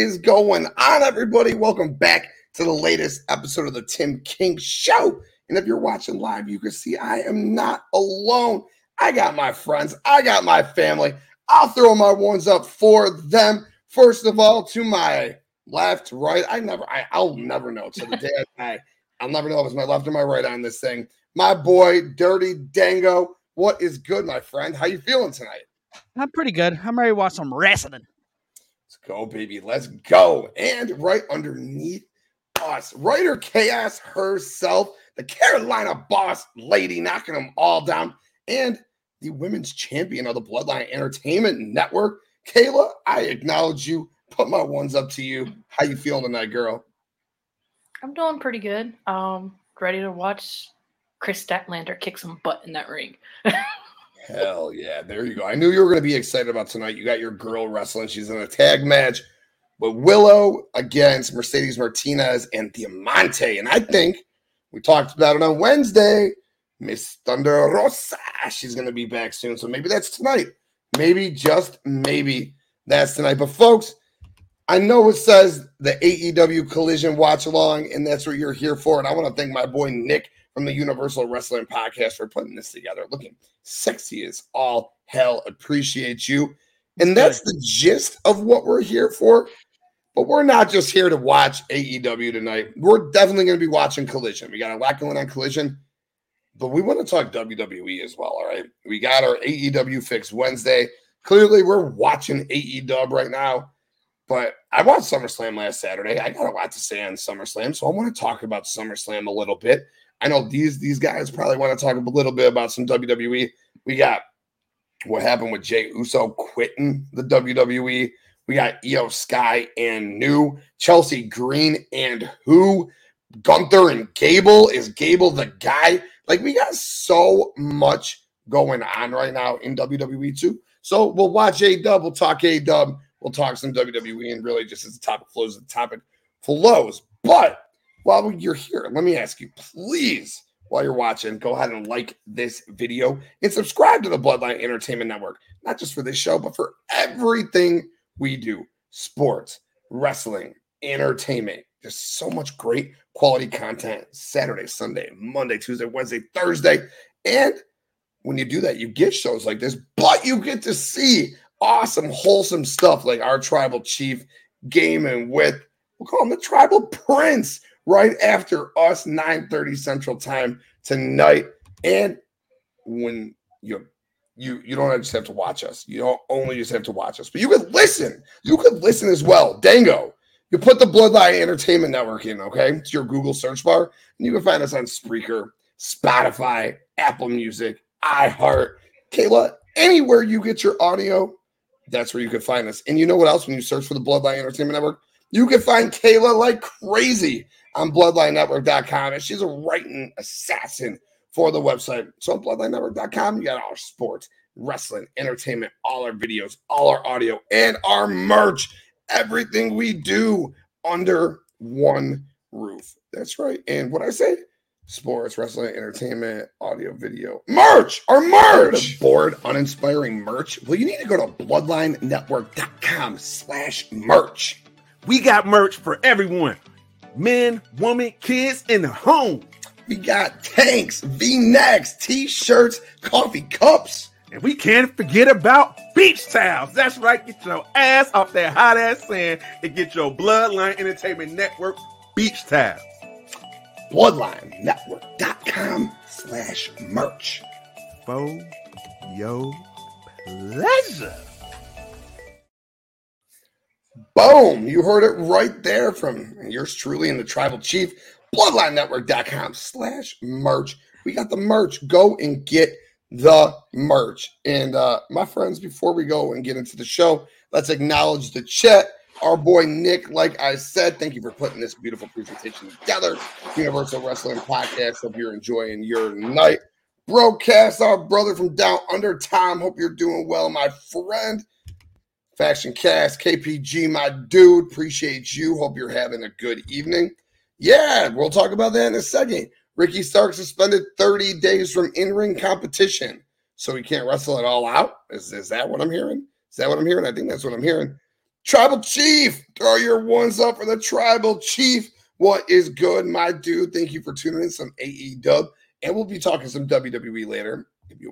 Ooh, wee! What is going on, everybody? Welcome back to the latest episode of the Tim King Show. And if you're watching live, you can see I am not alone. I got my friends, I got my family. I'll throw my ones up for them. First of all, to my left, right. I never, I, I'll never know till the day I die. I'll never know if it's my left or my right on this thing. My boy, Dirty Dango. What is good, my friend? How you feeling tonight? I'm pretty good. I'm ready to watch some wrestling. Go, baby. Let's go. And right underneath us, writer chaos herself, the Carolina boss lady, knocking them all down, and the women's champion of the Bloodline Entertainment Network. Kayla, I acknowledge you. Put my ones up to you. How you feeling tonight, girl? I'm doing pretty good. Um, ready to watch Kris Statlander kick some butt in that ring. Hell yeah. There you go. I knew you were going to be excited about tonight. You got your girl wrestling. She's in a tag match with Willow against Mercedes Martinez and Diamante. And I think we talked about it on Wednesday. Miss Thunder Rosa. She's going to be back soon. So maybe that's tonight. Maybe, just maybe that's tonight. But folks, I know it says the AEW Collision Watch Along, and that's what you're here for. And I want to thank my boy Nick from the Universal Wrestling Podcast for putting this together. Looking sexy as all hell. Appreciate you. And that's the gist of what we're here for. But we're not just here to watch AEW tonight. We're definitely going to be watching Collision. We got a lot going on Collision, but we want to talk WWE as well. All right. We got our AEW fix Wednesday. Clearly, we're watching AEW right now. But I watched SummerSlam last Saturday. I got a lot to say on SummerSlam, so I want to talk about SummerSlam a little bit. I know these these guys probably want to talk a little bit about some WWE. We got what happened with Jey Uso quitting the WWE. We got Iyo Sky and New Chelsea Green and who Gunther and Gable is Gable the guy? Like we got so much going on right now in WWE too. So we'll watch A Dub. We'll talk A Dub. We'll talk some WWE and really just as the topic flows, the topic flows. But while you're here, let me ask you, please, while you're watching, go ahead and like this video and subscribe to the Bloodline Entertainment Network, not just for this show, but for everything we do sports, wrestling, entertainment. There's so much great quality content Saturday, Sunday, Monday, Tuesday, Wednesday, Thursday. And when you do that, you get shows like this, but you get to see awesome, wholesome stuff like our tribal chief gaming with, we'll call him the tribal prince right after us 9:30 Central Time tonight. And when you you you don't just have to watch us. You don't only just have to watch us, but you could listen. You could listen as well. Dango. You put the Bloodline Entertainment Network in, okay? It's your Google search bar, and you can find us on Spreaker, Spotify, Apple Music, iHeart, Kayla, anywhere you get your audio, that's where you can find us. And you know what else? When you search for the Bloodline Entertainment Network, you can find Kayla like crazy on bloodlinenetwork.com. And she's a writing assassin for the website. So on bloodlinenetwork.com, you got all our sports, wrestling, entertainment, all our videos, all our audio, and our merch. Everything we do under one roof. That's right. And what I say? Sports, wrestling, entertainment, audio, video, merch, our merch. Bored, uninspiring merch. Well, you need to go to bloodlinenetwork.com slash merch. We got merch for everyone men, women, kids in the home. We got tanks, V-necks, t-shirts, coffee cups. And we can't forget about beach towels. That's right. Get your ass off that hot ass sand and get your Bloodline Entertainment Network beach towels. Bloodlinenetwork.com slash merch. For your pleasure. Boom. You heard it right there from yours truly and the tribal chief. Bloodlinenetwork.com slash merch. We got the merch. Go and get the merch. And uh, my friends, before we go and get into the show, let's acknowledge the chat. Our boy Nick, like I said, thank you for putting this beautiful presentation together. Universal Wrestling Podcast. Hope you're enjoying your night. Broadcast, our brother from down under Tom. Hope you're doing well, my friend. Faction Cast, KPG, my dude. Appreciate you. Hope you're having a good evening. Yeah, we'll talk about that in a second. Ricky Stark suspended 30 days from in ring competition. So he can't wrestle it all out? Is, is that what I'm hearing? Is that what I'm hearing? I think that's what I'm hearing. Tribal Chief, throw your ones up for the Tribal Chief. What is good, my dude? Thank you for tuning in. Some AE dub, and we'll be talking some WWE later. If you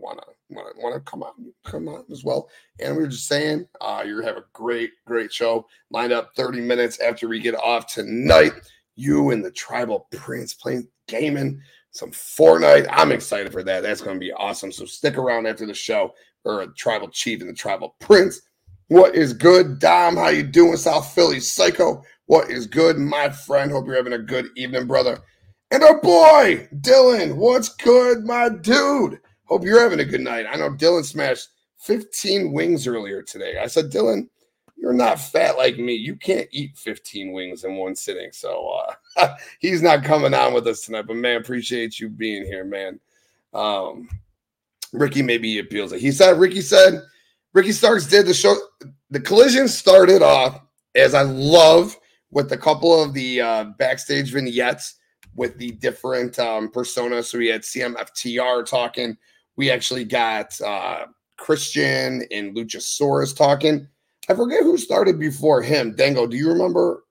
wanna wanna, wanna come on, come on as well. And we were just saying, uh, you have a great, great show lined up 30 minutes after we get off tonight. You and the Tribal Prince playing gaming some Fortnite. I'm excited for that. That's going to be awesome. So stick around after the show for a Tribal Chief and the Tribal Prince. What is good, Dom? How you doing, South Philly Psycho? What is good, my friend? Hope you're having a good evening, brother. And our boy, Dylan. What's good, my dude? Hope you're having a good night. I know Dylan smashed 15 wings earlier today. I said, Dylan, you're not fat like me. You can't eat 15 wings in one sitting. So uh, he's not coming on with us tonight. But man, appreciate you being here, man. Um, Ricky maybe appeals it. He said, Ricky said, Ricky Starks did the show. The collision started off as I love with a couple of the uh, backstage vignettes with the different um, personas. So we had CMFTR talking we actually got uh, Christian and Luchasaurus talking. I forget who started before him. Dango, do you remember?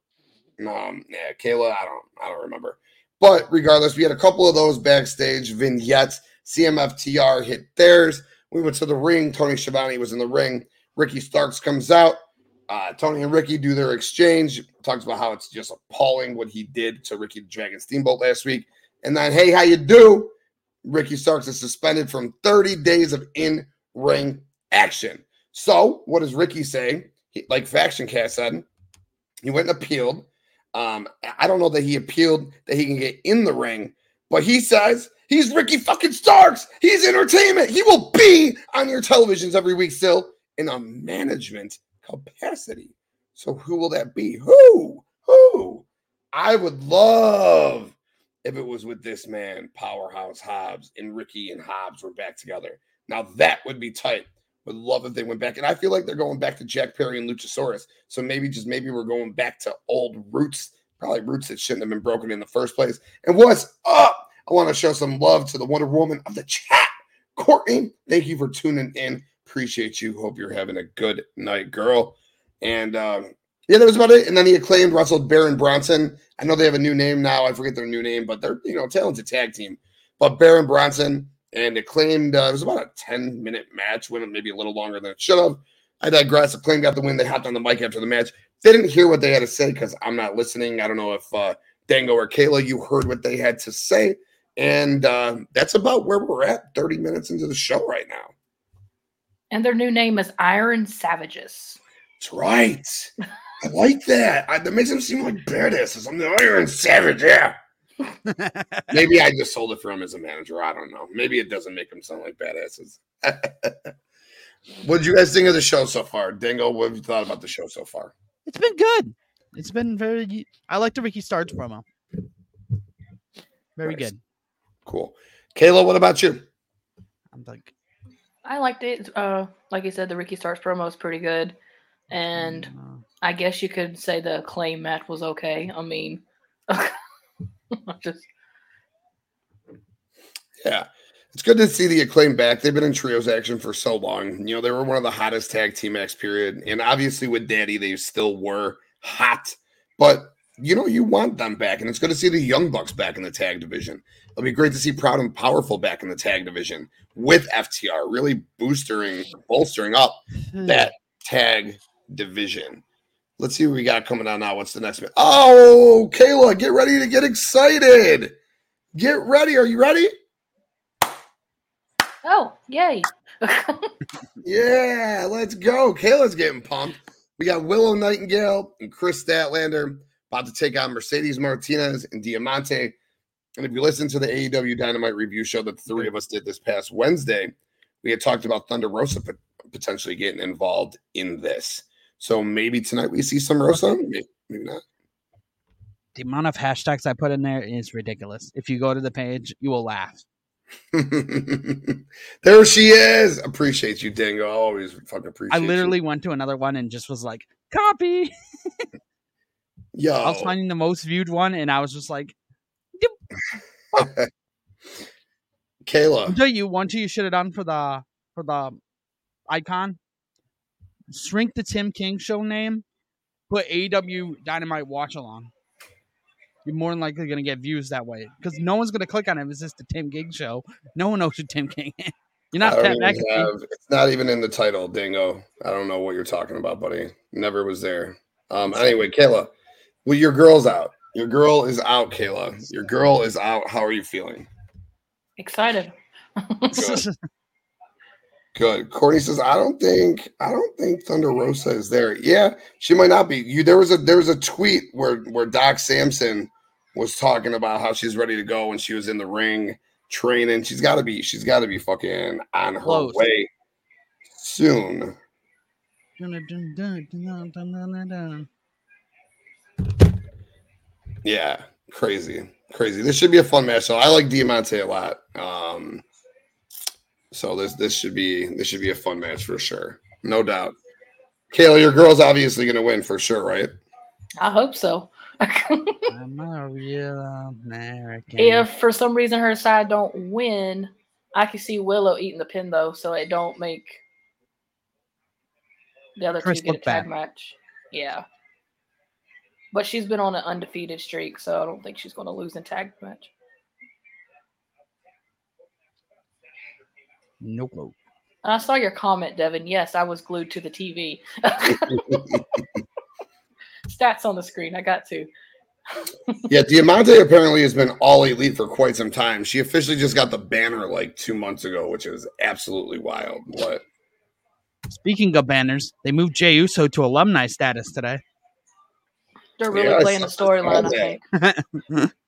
Um, yeah, Kayla, I don't, I don't remember. But regardless, we had a couple of those backstage vignettes. CMFTR hit theirs. We went to the ring. Tony Schiavone was in the ring. Ricky Starks comes out. Uh, Tony and Ricky do their exchange. Talks about how it's just appalling what he did to Ricky the Dragon Steamboat last week. And then, hey, how you do? Ricky Starks is suspended from 30 days of in ring action. So, what does Ricky say? He, like Faction Cast said, he went and appealed. Um, I don't know that he appealed that he can get in the ring, but he says he's Ricky fucking Starks. He's entertainment. He will be on your televisions every week still in a management capacity. So, who will that be? Who? Who? I would love if it was with this man, Powerhouse Hobbs, and Ricky and Hobbs were back together. Now that would be tight. Would love if they went back. And I feel like they're going back to Jack Perry and Luchasaurus. So maybe just maybe we're going back to old roots, probably roots that shouldn't have been broken in the first place. And what's up? I want to show some love to the Wonder Woman of the chat. Courtney, thank you for tuning in. Appreciate you. Hope you're having a good night, girl. And um, yeah, that was about it. And then he acclaimed Russell Baron Bronson. I know they have a new name now. I forget their new name, but they're you know talented tag team. But Baron Bronson and acclaimed. Uh, it was about a ten minute match, went maybe a little longer than it should have. I digress. Acclaimed got the win. They hopped on the mic after the match. They didn't hear what they had to say because I'm not listening. I don't know if uh, Dango or Kayla, you heard what they had to say. And uh, that's about where we're at 30 minutes into the show right now. And their new name is Iron Savages. That's right. I like that. I, that makes him seem like badasses. I'm the Iron Savage. Yeah. Maybe I just sold it for him as a manager. I don't know. Maybe it doesn't make him sound like badasses. what did you guys think of the show so far? Dingo, what have you thought about the show so far? It's been good. It's been very. I like the Ricky Starks promo. Very nice. good. Cool. Kayla, what about you? I'm like, I liked it. Uh, like you said, the Ricky Starks promo is pretty good, and uh, I guess you could say the claim match was okay. I mean, just yeah, it's good to see the acclaim back. They've been in trios action for so long. You know, they were one of the hottest tag team X period, and obviously with Daddy, they still were hot. But you know, you want them back, and it's good to see the Young Bucks back in the tag division. It'll be great to see Proud and Powerful back in the tag division with FTR, really boosting, bolstering up hmm. that tag division. Let's see what we got coming out now. What's the next one? Oh, Kayla, get ready to get excited. Get ready. Are you ready? Oh, yay. yeah, let's go. Kayla's getting pumped. We got Willow Nightingale and Kris Statlander about to take on Mercedes Martinez and Diamante. And if you listen to the AEW Dynamite review show that the three of us did this past Wednesday, we had talked about Thunder Rosa potentially getting involved in this. So maybe tonight we see some Rosa. Maybe, maybe not. The amount of hashtags I put in there is ridiculous. If you go to the page, you will laugh. there she is. Appreciate you, Dingo. I always fucking appreciate. I literally you. went to another one and just was like, "Copy." Yo, I was finding the most viewed one, and I was just like, Kayla. Tell you one, two, you should have done for the for the icon shrink the Tim King show name, put AEW Dynamite Watch Along. You're more than likely gonna get views that way because no one's gonna click on it. if It's just the Tim King show. No one knows who Tim King is. You're not don't Pat McAfee. have- it's not even in the title, Dingo. I don't know what you're talking about, buddy. Never was there. Um. Anyway, Kayla, well, your girl's out. Your girl is out, Kayla. Your girl is out. How are you feeling? Excited. Good. Courtney says, I don't think I don't think Thunder Rosa is there. Yeah, she might not be. You there was a there was a tweet where where Doc Samson was talking about how she's ready to go when she was in the ring training. She's gotta be, she's gotta be fucking on her Close. way soon. Yeah, crazy, crazy. This should be a fun match. So I like Diamante a lot. Um, so this this should be this should be a fun match for sure, no doubt. Kayla, your girl's obviously gonna win for sure, right? I hope so. I'm a real American. if for some reason her side don't win, I can see Willow eating the pin though, so it don't make the other Chris two get a look tag bad. match. Yeah. But she's been on an undefeated streak, so I don't think she's going to lose in tag match. Nope. nope. And I saw your comment, Devin. Yes, I was glued to the TV. Stats on the screen. I got to. Yeah, Diamante apparently has been all elite for quite some time. She officially just got the banner like two months ago, which is absolutely wild. What? Speaking of banners, they moved Jey Uso to alumni status today. They're really Yeah, playing the saw- I saw storyline, I think.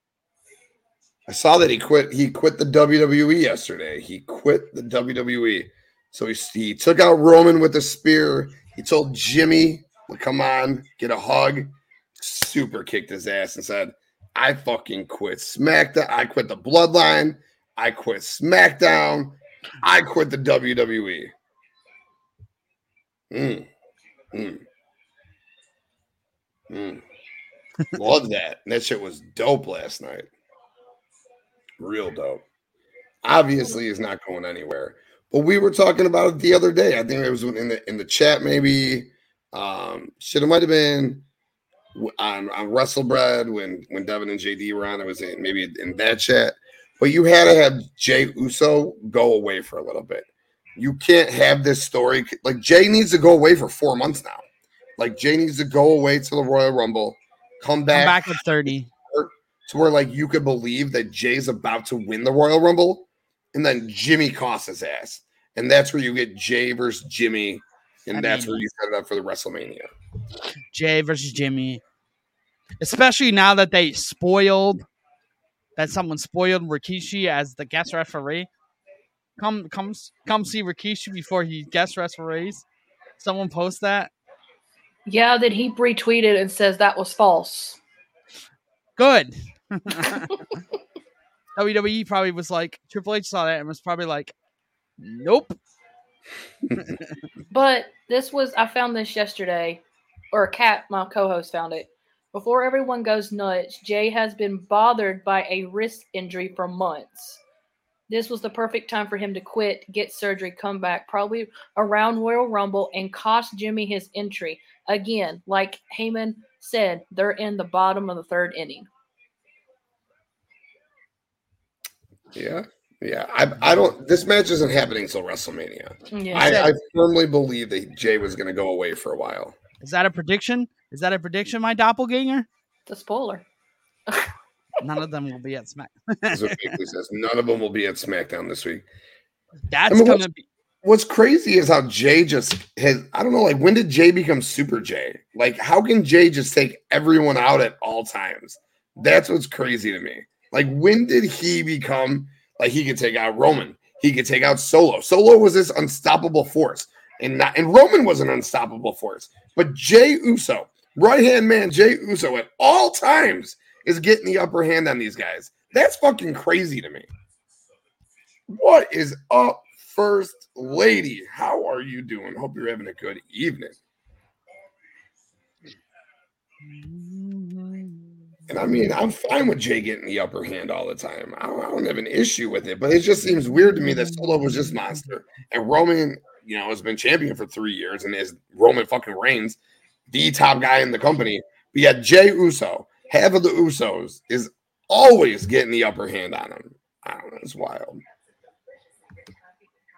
I saw that he quit. He quit the WWE yesterday. He quit the WWE. So he, he took out Roman with a spear. He told Jimmy, "Well, "Come on, get a hug." Super kicked his ass and said, "I fucking quit SmackDown. I quit the Bloodline. I quit SmackDown. I quit the WWE." Mm. Mm. Mm. Love that. That shit was dope last night. Real dope. Obviously, is not going anywhere. But we were talking about it the other day. I think it was in the in the chat, maybe. Um, shit, it might have been on on WrestleBread when when Devin and JD were on. It was in, maybe in that chat. But you had to have Jey Uso go away for a little bit. You can't have this story like Jey needs to go away for four months now. Like Jey needs to go away to the Royal Rumble, come Come back, back at 30. To where like you could believe that Jey's about to win the Royal Rumble, and then Jimmy costs his ass, and that's where you get Jey versus Jimmy, and I that's mean- where you set it up for the WrestleMania. Jey versus Jimmy. Especially now that they spoiled that someone spoiled Rikishi as the guest referee. Come come come see Rikishi before he guest referees. Someone post that. Yeah, then he retweeted and says that was false. Good. WWE probably was like Triple H saw that and was probably like, Nope. But this was I found this yesterday, or Cat, my co-host, found it. Before everyone goes nuts, Jey has been bothered by a wrist injury for months. This was the perfect time for him to quit, get surgery, come back, probably around Royal Rumble, and cost Jimmy his entry. Again, like Heyman said, they're in the bottom of the third inning. Yeah, yeah. I I don't. This match isn't happening until WrestleMania. Yeah. I, I firmly believe that Jey was going to go away for a while. Is that a prediction? Is that a prediction, my doppelganger? it's a spoiler. None of them will be at Smack. That's what Binkley says. None of them will be at SmackDown this week. That's I mean, gonna be What's crazy is how Jey just has. I don't know. Like, when did Jey become Super Jey? Like, how can Jey just take everyone out at all times? That's what's crazy to me. Like, when did he become like he could take out Roman? He could take out Solo. Solo was this unstoppable force, and not, and Roman was an unstoppable force. But Jey Uso, right hand man Jey Uso, at all times is getting the upper hand on these guys. That's fucking crazy to me. What is up, first lady? How are you doing? Hope you're having a good evening. And I mean, I'm fine with Jey getting the upper hand all the time. I don't, I don't have an issue with it, but it just seems weird to me that Solo was just monster and Roman you know, has been champion for three years and is Roman fucking Reigns, the top guy in the company. But yet Jey Uso, half of the Usos, is always getting the upper hand on him. I don't know. It's wild.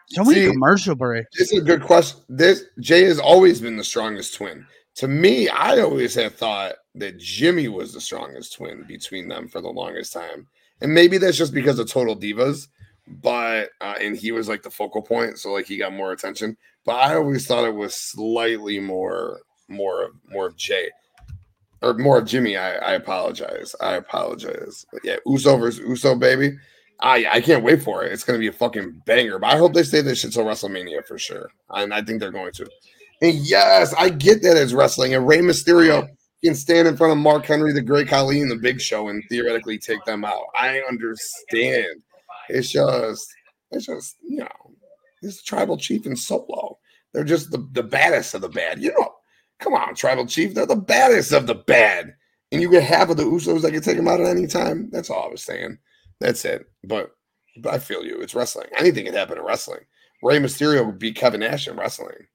So many See- commercial breaks. This is a good question. This Jey has always been the strongest twin. To me, I always had thought that Jimmy was the strongest twin between them for the longest time, and maybe that's just because of Total Divas. But uh, and he was like the focal point, so like he got more attention. But I always thought it was slightly more, more, of more of Jey or more of Jimmy. I, I apologize. I apologize. But yeah, Uso versus Uso, baby. I I can't wait for it. It's gonna be a fucking banger. But I hope they stay this shit till WrestleMania for sure. And I think they're going to. And yes, I get that it's wrestling. And Rey Mysterio can stand in front of Mark Henry, the Great Khali, and the Big Show, and theoretically take them out. I understand. It's just, it's just, you know, this tribal chief and solo. They're just the, the baddest of the bad. You know, come on, tribal chief. They're the baddest of the bad. And you get half of the Usos that can take them out at any time. That's all I was saying. That's it. But, but I feel you. It's wrestling. Anything can happen in wrestling. Rey Mysterio would be Kevin Nash in wrestling.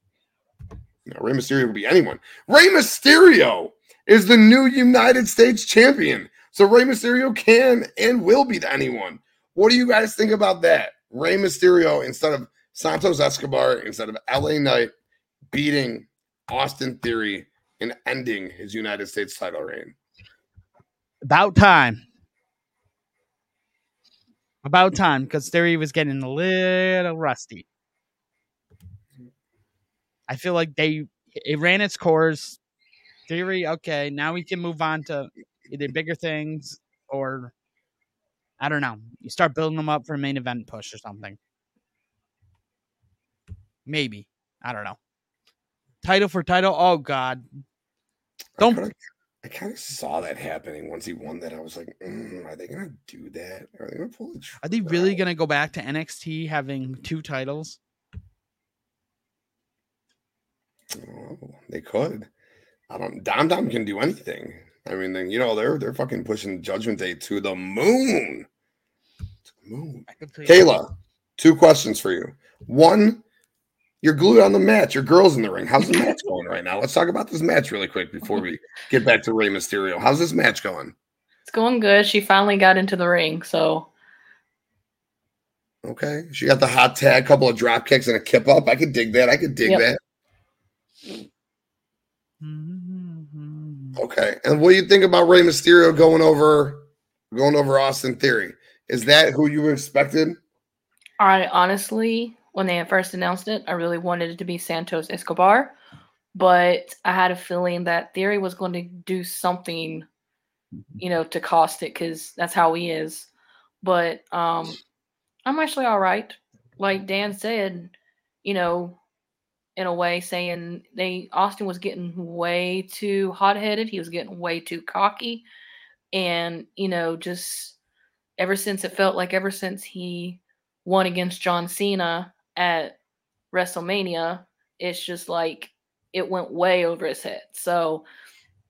Know, Rey Mysterio would be anyone. Rey Mysterio is the new United States champion. So Rey Mysterio can and will beat anyone. What do you guys think about that? Rey Mysterio instead of Santos Escobar, instead of LA Knight beating Austin Theory and ending his United States title reign. About time. About time, because Theory was getting a little rusty. I feel like they it ran its course. Theory, okay, now we can move on to either bigger things or I don't know. You start building them up for a main event push or something. Maybe. I don't know. Title for title. Oh God. Don't- I kind of saw that happening once he won that. I was like, mm, are they gonna do that? Are they gonna pull the Are they really gonna go back to NXT having two titles? Oh, they could. I don't. Dom Dom can do anything. I mean, then you know they're they're fucking pushing Judgment Day to the moon. To the moon. I could play- Kayla, two questions for you. One, you're glued on the match. Your girl's in the ring. How's the match going right now? Let's talk about this match really quick before we get back to Rey Mysterio. How's this match going? It's going good. She finally got into the ring, so Okay, she got the hot tag, couple of drop kicks, and a kip up. I could dig that. I could dig Yep. that. Mhm. Okay, and what do you think about Rey Mysterio going over, going over Austin Theory? Is that who you expected? I honestly, when they had first announced it, I really wanted it to be Santos Escobar, but I had a feeling that Theory was going to do something, you know, to cost it because that's how he is. But um, I'm actually all right. Like Dan said, you know, in a way, saying they Austin was getting way too hot headed. He was getting way too cocky, and you know, just ever since it felt like ever since he won against John Cena at WrestleMania, it's just like it went way over his head. So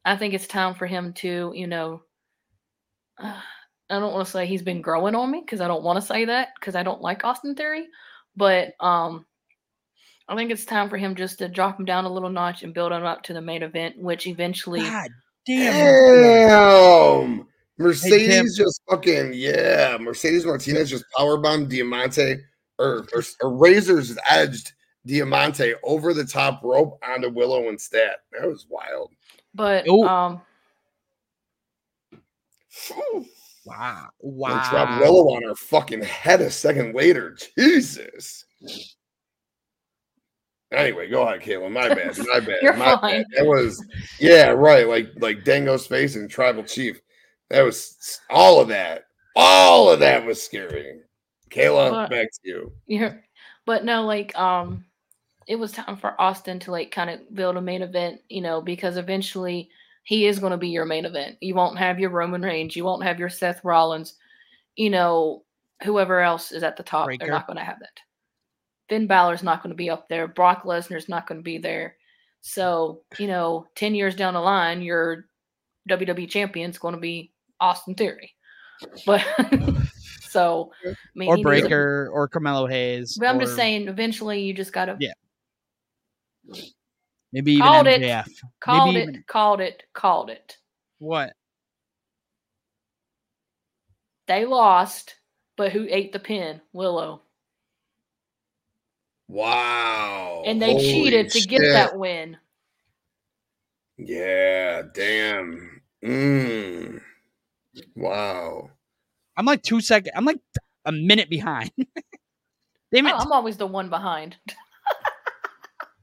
I think it's time for him to, you know, I don't want to say he's been growing on me because I don't want to say that because I don't like Austin Theory, but um, I think it's time for him just to drop him down a little notch and build him up to the main event, which eventually. God damn. Damn. Mercedes just fucking yeah. Mercedes Martinez just powerbombed Diamante or, or or Razor's edged Diamante over the top rope onto Willow and Stat. That was wild. But Ooh. um, Wow. And drop Wow. Willow on her fucking head a second later. Jesus. Anyway, go ahead, Kayla. My bad. My bad. You're my fine. bad. That was yeah, right. Like like Dango's face and Tribal Chief. That was all of that. All of that was scary. Kayla, But- back to you. Yeah, but no, like um, it was time for Austin to like kind of build a main event, you know, because eventually he is going to be your main event. You won't have your Roman Reigns, you won't have your Seth Rollins, you know, whoever else is at the top. Breakker. They're not going to have that. Finn Balor's not going to be up there. Brock Lesnar's not going to be there. So you know, ten years down the line, your WWE champion's going to be Austin Theory. But so, I mean, Or to- Breakker or Carmelo Hayes. but I'm just saying, eventually, you just gotta Yeah. Maybe even Called it. Called Maybe it, even- called it, called it. What? They lost, but who ate the pin? Willow. Wow. And they Holy cheated to get that win. Yeah, damn. Mm. Wow. I'm like two seconds. I'm like a minute behind. Damn it! Oh, I'm always the one behind.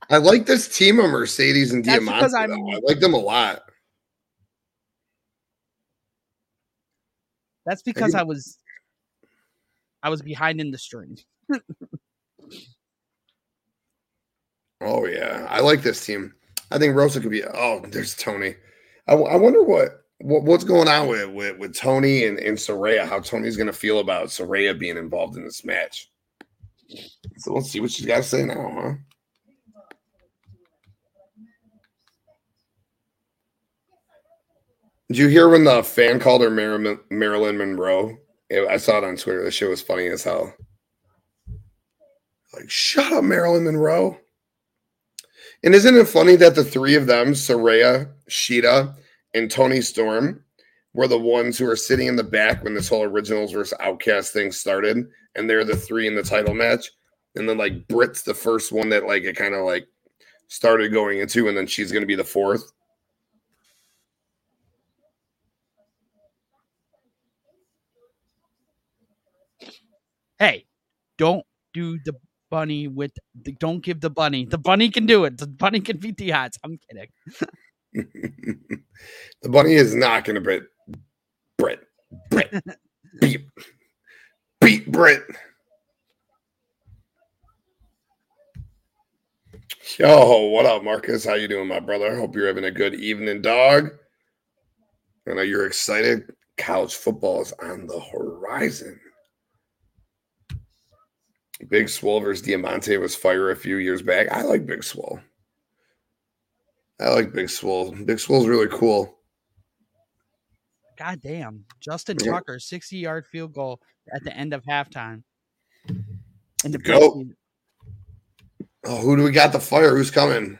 I like this team of Mercedes and That's Diamante. I'm- though. I like them a lot. That's because you- I was, I was behind in the string. Oh yeah, I like this team. I think Rosa could be. Oh, there's Tony. I wonder what, what what's going on with with, with Tony and, and Saraya. How Tony's going to feel about Saraya being involved in this match. So let's see what she's got to say now, huh? Did you hear when the fan called her Marilyn, Marilyn Monroe? Yeah, I saw it on Twitter. The shit was funny as hell. Like, shut up, Marilyn Monroe. And isn't it funny that the three of them, Saraya, Shida, and Toni Storm, were the ones who were sitting in the back when this whole originals versus outcast thing started, and they're the three in the title match. And then like Britt's the first one that like it kind of like started going into, and then she's gonna be the fourth. Hey, don't do the bunny with. The, don't give the bunny. The bunny can do it. The bunny can beat the odds. I'm kidding. the bunny is not gonna beat Britt. Britt. beat beat Britt. Yo, what up, Marcus? How you doing, my brother? Hope you're having a good evening, dog. I know you're excited. College football is on the horizon. Big Swole versus Diamante was fire a few years back. I like Big Swole. I like Big Swole. Big Swole's really cool. God damn. Justin Yeah. Tucker, 60 yard field goal at the end of halftime. And the Go. Oh, who do we got the fire? Who's coming?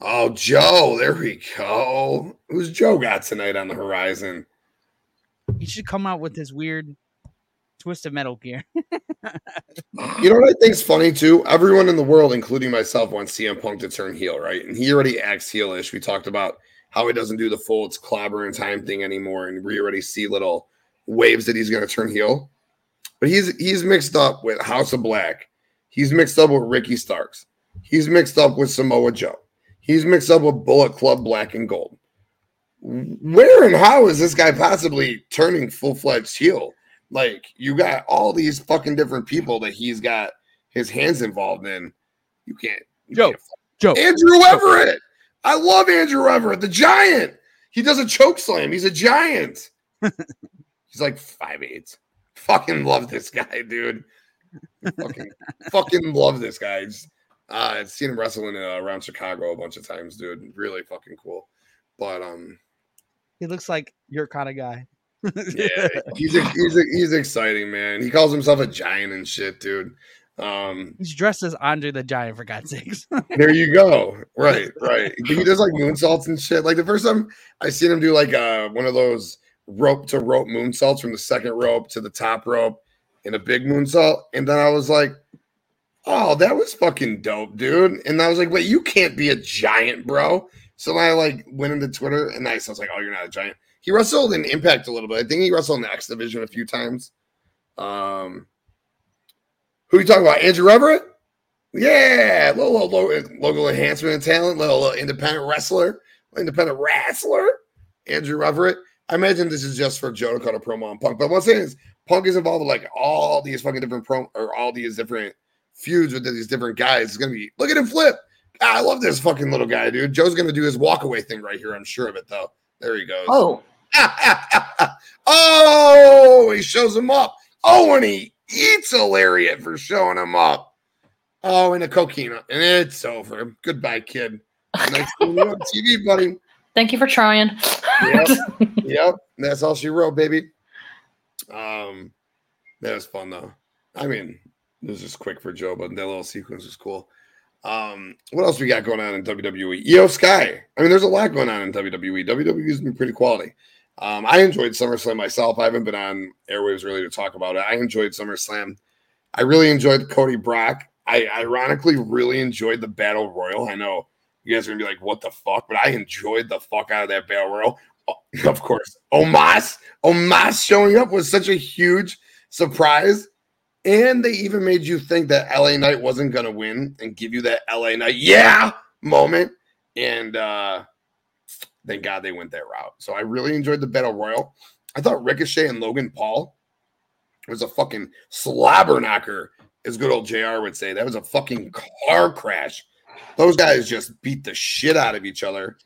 Oh, Joe. There we go. Who's Joe got tonight on the horizon? He should come out with his weird twisted metal gear. You know what I think's funny too? Everyone in the world, including myself, wants CM Punk to turn heel, right? And he already acts heelish. We talked about how he doesn't do the full it's clobber and time thing anymore, and we already see little waves that he's going to turn heel. But he's he's mixed up with House of Black. He's mixed up with Ricky Starks. He's mixed up with Samoa Joe. He's mixed up with Bullet Club Black and Gold. Where and how is this guy possibly turning full fledged heel? Like you got all these fucking different people that he's got his hands involved in. You can't. you Joe. can't Joe. Andrew Everett. I love Andrew Everett, the giant. He does a choke slam. He's a giant. He's like five eight. Fucking love this guy, dude. fucking, fucking love this guy. Just, uh, I've seen him wrestling uh, around Chicago a bunch of times, dude. Really fucking cool. But um, He looks like your kind of guy. Yeah, he's he's he's exciting, man. He calls himself a giant and shit, dude. Um, He's dressed as Andre the Giant, for God's sakes. There you go. Right, right. He does like moonsaults and shit. Like the first time I seen him do like uh one of those rope to rope moonsaults from the second rope to the top rope in a big moonsault, and then I was like, "Oh, that was fucking dope, dude." And I was like, "Wait, you can't be a giant, bro." So I like went into Twitter and I was like, "Oh, you're not a giant." He wrestled in Impact a little bit. I think he wrestled in the X Division a few times. Um, who you talking about? Andrew Everett? Yeah, little, little logo enhancement and talent, little, little independent wrestler, independent wrestler, Andrew Everett. I imagine this is just for Joe to cut a promo on Punk. But what I'm saying is, Punk is involved with like all these fucking different pro or all these different feuds with these different guys. It's gonna be look at him flip. God, I love this fucking little guy, dude. Joe's gonna do his walkaway thing right here. I'm sure of it, though. There he goes. Oh, oh, he shows him up. Oh, and he eats a lariat for showing him up. Oh, and a coquina. And it's over. Goodbye, kid. Nice seeing you on TV, buddy. thank you for trying. Yep. Yep. That's all she wrote, baby. Um, that was fun though. I mean, it was just quick for Joe, but that little sequence was cool. Um, what else we got going on in WWE? Io Sky. I mean, there's a lot going on in WWE. WWE's been pretty quality. Um, I enjoyed SummerSlam myself. I haven't been on airwaves really to talk about it. I enjoyed SummerSlam. I really enjoyed Cody Brock. I ironically really enjoyed the Battle Royal. I know you guys are gonna be like, "What the fuck?" But I enjoyed the fuck out of that Battle Royal. Oh, of course, Omos, Omos showing up was such a huge surprise. And they even made you think that LA Knight wasn't to win and give you that LA Knight, yeah, moment. And uh, thank God they went that route. So I really enjoyed the Battle Royal. I thought Ricochet and Logan Paul was a fucking slobber knocker, as good old JR would say. That was a fucking car crash. Those guys just beat the shit out of each other.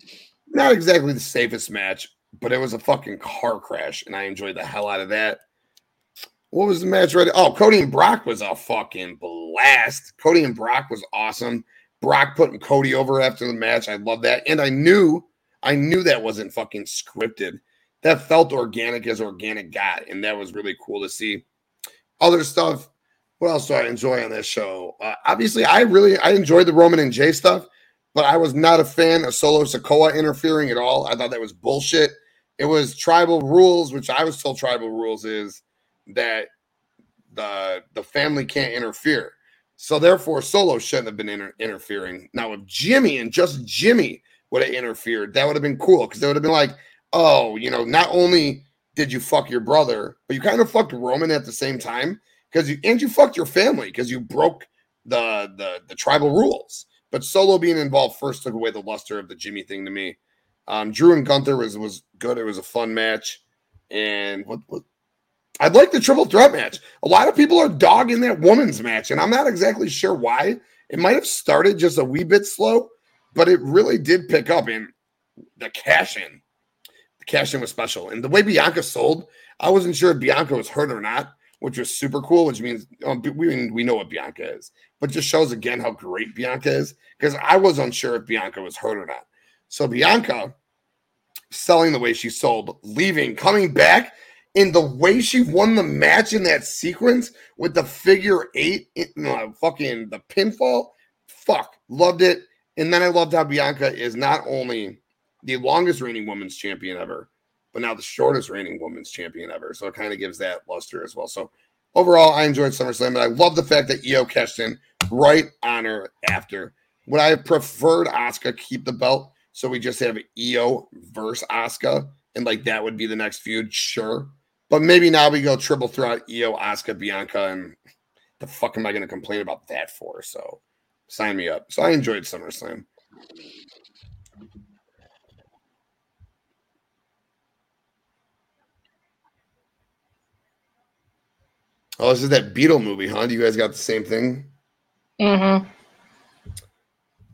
Not exactly the safest match, but it was a fucking car crash, and I enjoyed the hell out of that. What was the match ready? Oh, Cody and Brock was a fucking blast. Cody and Brock was awesome. Brock putting Cody over after the match. I love that. And I knew, I knew that wasn't fucking scripted. That felt organic as organic got. And that was really cool to see. Other stuff. What else do I enjoy on this show? Uh, obviously, I really I enjoyed the Roman and Jey stuff, but I was not a fan of Solo Sikoa interfering at all. I thought that was bullshit. It was tribal rules, which I was told tribal rules is that the the family can't interfere. So therefore, Solo shouldn't have been inter- interfering. Now, if Jimmy and just Jimmy would have interfered, that would have been cool because they would have been like, oh, you know, not only did you fuck your brother, but you kind of fucked Roman at the same time because you and you fucked your family because you broke the the the tribal rules. But Solo being involved first took away the luster of the Jimmy thing to me. Um, Drew and Gunther was was good. It was a fun match. And what, what I'd like the triple threat match. A lot of people are dogging that woman's match, and I'm not exactly sure why. It might have started just a wee bit slow, but it really did pick up in the cash in. The cash in was special. And the way Bianca sold, I wasn't sure if Bianca was hurt or not, which was super cool, which means um, we, we know what Bianca is, but just shows again how great Bianca is because I was unsure if Bianca was hurt or not. So Bianca selling the way she sold, leaving, coming back in the way she won the match in that sequence with the figure eight, uh, fucking the pinfall, fuck, loved it. And then I loved how Bianca is not only the longest reigning women's champion ever, but now the shortest reigning women's champion ever. So it kind of gives that luster as well. So overall, I enjoyed SummerSlam, and I love the fact that Io cashed in right on her after. Would I have preferred Asuka keep the belt? So we just have Io versus Asuka, and like that would be the next feud, sure. But maybe now we go triple threat Io, Asuka, Bianca, and the fuck am I going to complain about that for? So sign me up. So I enjoyed SummerSlam. Oh, this is that Beetle movie, huh? Do you guys got the same thing? Mm-hmm.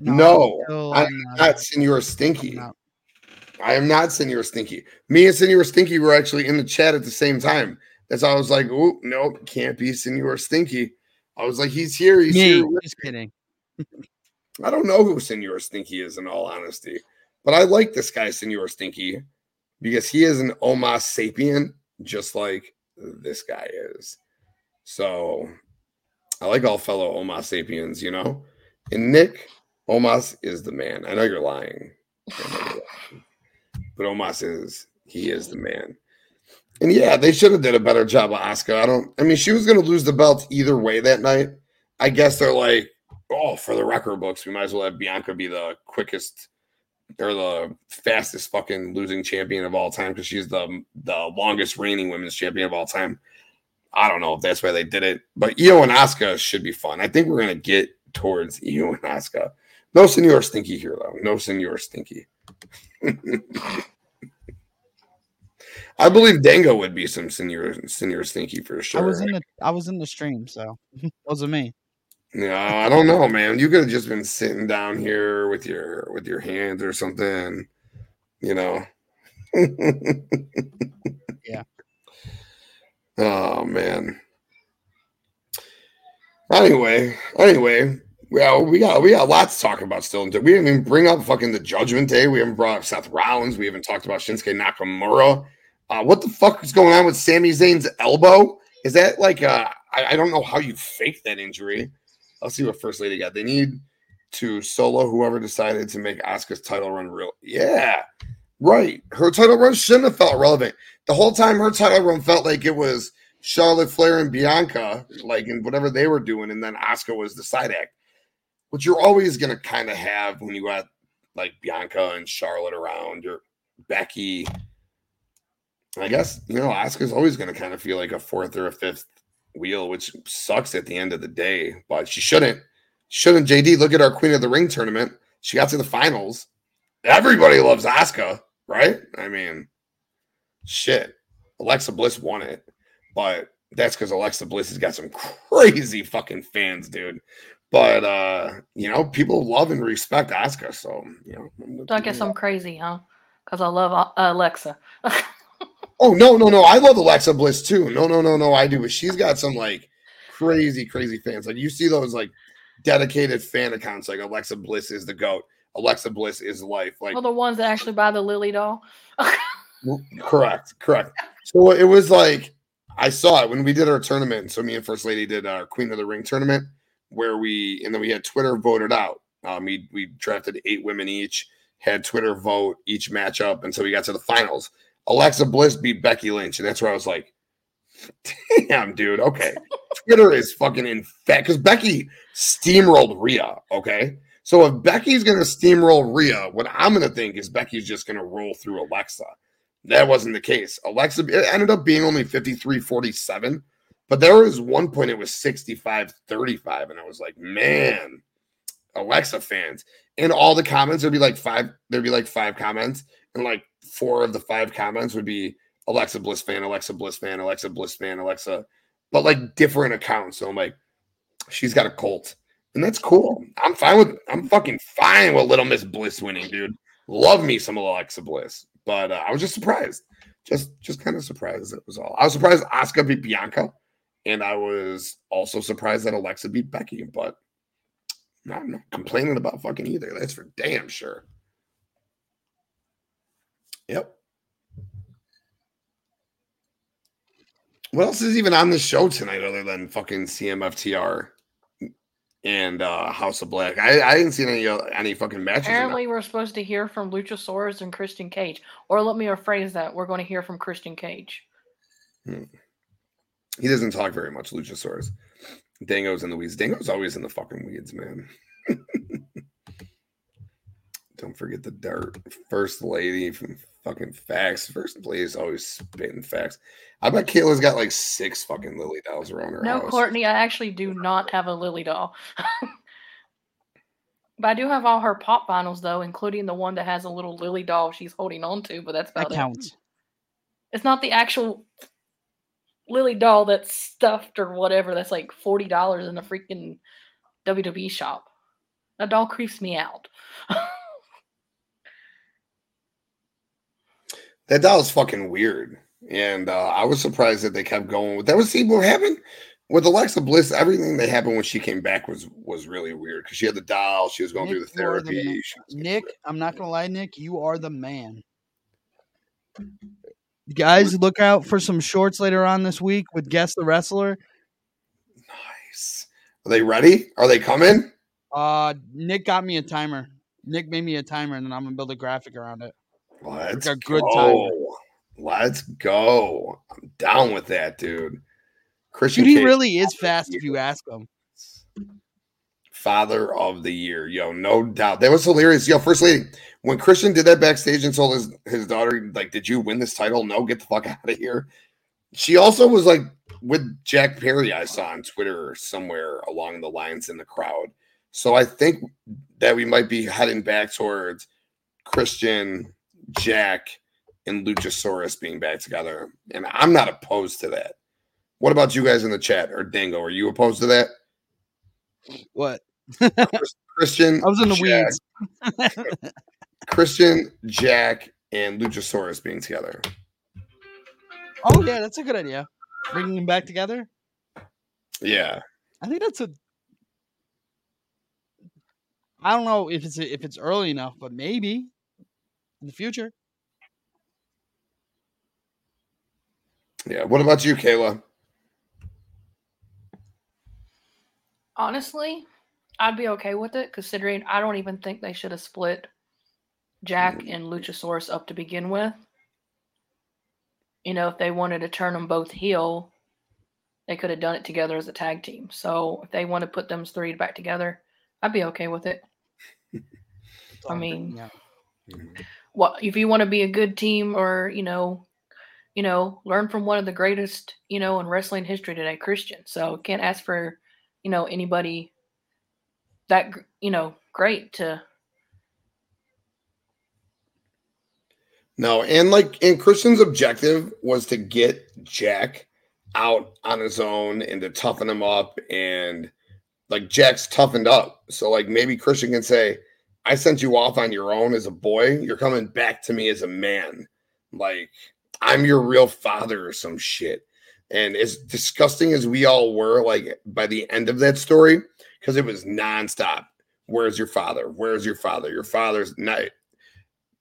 No, no, I'm I'm not, not. Senor Stinky. I'm not. I am not Senor Stinky. Me and Senor Stinky were actually in the chat at the same time. That's why I was like, oh, no, can't be Senor Stinky. I was like, he's here. He's Me, here. with just kidding. I don't know who Senor Stinky is, in all honesty, but I like this guy, Senor Stinky, because he is an Homo sapien, just like this guy is. So I like all fellow Homo sapiens, you know. And Nick Omas is the man. I know you're lying, but Omas is he is the man. And yeah, they should have did a better job of Asuka. I don't. I mean, she was to lose the belt either way that night. I guess they're like, oh, for the record books, we might as well have Bianca be the quickest or the fastest fucking losing champion of all time because she's the the longest reigning women's champion of all time. I don't know if that's why they did it, but Io and Asuka should be fun. I think we're gonna get towards Io and Asuka. No Senor Stinky here though. No Senor Stinky. I believe Dango would be some Senor Senor Stinky for sure. I was in the I was in the stream, so it wasn't me. No, I don't know, man. You could have just been sitting down here with your with your hands or something, you know. Yeah. Oh man. Anyway, anyway, well, we got we got lots to talk about still. We didn't even bring up fucking the Judgment Day. We haven't brought up Seth Rollins. We haven't talked about Shinsuke Nakamura. Uh, what the fuck is going on with Sami Zayn's elbow? Is that like uh, I, I don't know how you fake that injury. I'll see what First Lady got. They need to solo whoever decided to make Asuka's title run real. Yeah, right. Her title run shouldn't have felt relevant. The whole time her title run felt like it was Charlotte Flair and Bianca, like in whatever they were doing, and then Asuka was the side act. Which you're always gonna kind of have when you got like Bianca and Charlotte around, or Becky. I guess you know Asuka's always gonna kind of feel like a fourth or a fifth wheel, which sucks at the end of the day. But she shouldn't. Shouldn't JD look at our Queen of the Ring tournament? She got to the finals. Everybody loves Asuka, right? I mean, shit. Alexa Bliss won it, but that's because Alexa Bliss has got some crazy fucking fans, dude. But uh, you know, people love and respect Asuka, so you know. So I guess I'm crazy, huh? Because I love uh, Alexa. Oh no, no, no! I love Alexa Bliss too. No, no, no, no! I do, but she's got some like crazy, crazy fans. Like you see those like dedicated fan accounts, like Alexa Bliss is the goat. Alexa Bliss is life. Like well, the ones that actually buy the Lilly doll. correct, correct. So it was like I saw it when we did our tournament. So me and First Lady did our Queen of the Ring tournament, where we and then we had Twitter voted out. Um, we we drafted eight women each, had Twitter vote each matchup, and so we got to the finals. Alexa Bliss beat Becky Lynch, and that's where I was like, "Damn, dude, okay." Twitter is fucking in fact because Becky steamrolled Rhea. Okay, so if Becky's gonna steamroll Rhea, what I'm gonna think is Becky's just gonna roll through Alexa. That wasn't the case. Alexa it ended up being only 53 47, but there was one point it was 65 35, and I was like, man, Alexa fans. In all the comments, there'd be like five, there'd be like five comments, and like four of the five comments would be Alexa Bliss fan, Alexa Bliss fan, Alexa Bliss fan, Alexa, but like different accounts. So I'm like, she's got a cult. And that's cool. I'm fine with I'm fucking fine with Little Miss Bliss winning, dude. Love me some of Alexa Bliss. But uh, I was just surprised. Just just kind of surprised that was all. I was surprised Asuka beat Bianca. And I was also surprised that Alexa beat Becky, but I'm not complaining about fucking either. That's for damn sure. Yep. What else is even on the show tonight other than fucking CMFTR and uh House of Black? I, I didn't see any uh, any fucking matches. Apparently, we're supposed to hear from Luchasaurus and Christian Cage. Or let me rephrase that: we're going to hear from Christian Cage. Hmm. He doesn't talk very much, Luchasaurus. Dango's in the weeds. Dango's always in the fucking weeds, man. Don't forget the dirt. First lady from fucking facts. First place always spitting facts. I bet Kayla's got like six fucking lily dolls around her no, house. Courtney, I actually do not have a lily doll. but I do have all her pop vinyls though, including the one that has a little lily doll she's holding on to, but that's about That it. counts. It's not the actual lily doll that's stuffed or whatever. That's like forty dollars in a freaking WWE shop. That doll creeps me out. That doll's fucking weird. And uh, I was surprised that they kept going with that. Was see what happened with Alexa Bliss. Everything that happened when she came back was was really weird because she had the doll. She was going Nick, through the the therapy. she Nick, I'm not gonna lie, Nick, you are the man. Guys, look out for some shorts later on this week with Guess the Wrestler. nice. Are they ready? Are they coming? Uh Nick got me a timer. Nick made me a timer and then I'm gonna build a graphic around it. Let's go. Let's go. I'm down with that, dude. Christian Dude, he Cage, really is fast if you ask him. father of the year. Yo, no doubt. That was hilarious. Yo, first lady, when Christian did that backstage and told his, his daughter, like, did you win this title? No, get the fuck out of here. She also was like with Jack Perry, I saw on Twitter somewhere along the lines in the crowd. So I think that we might be heading back towards Christian, Jack, and Luchasaurus being back together. And I'm not opposed to that. What about you guys in the chat or Dango? Are you opposed to that? What? Christian, I was in the Jack, weeds. Christian, Jack, and Luchasaurus being together. oh yeah, that's a good idea. Bringing them back together. Yeah, I think that's a. I don't know if it's if it's early enough, but maybe in the future. yeah. What about you, Kayla? Honestly, I'd be okay with it, considering I don't even think they should have split Jack and Luchasaurus up to begin with. You know, if they wanted to turn them both heel, they could have done it together as a tag team. So if they want to put them three back together, I'd be okay with it. I mean, yeah. Mm-hmm. What if you want to be a good team or you know you know learn from one of the greatest you know in wrestling history today christian so can't ask for you know anybody that you know great to No, and like, and Christian's objective was to get Jack out on his own and to toughen him up. And like, Jack's toughened up. So, like, maybe Christian can say, I sent you off on your own as a boy. You're coming back to me as a man. Like, I'm your real father or some shit. And as disgusting as we all were, like, by the end of that story, because it was nonstop. Where's your father? Where's your father? Your father's not.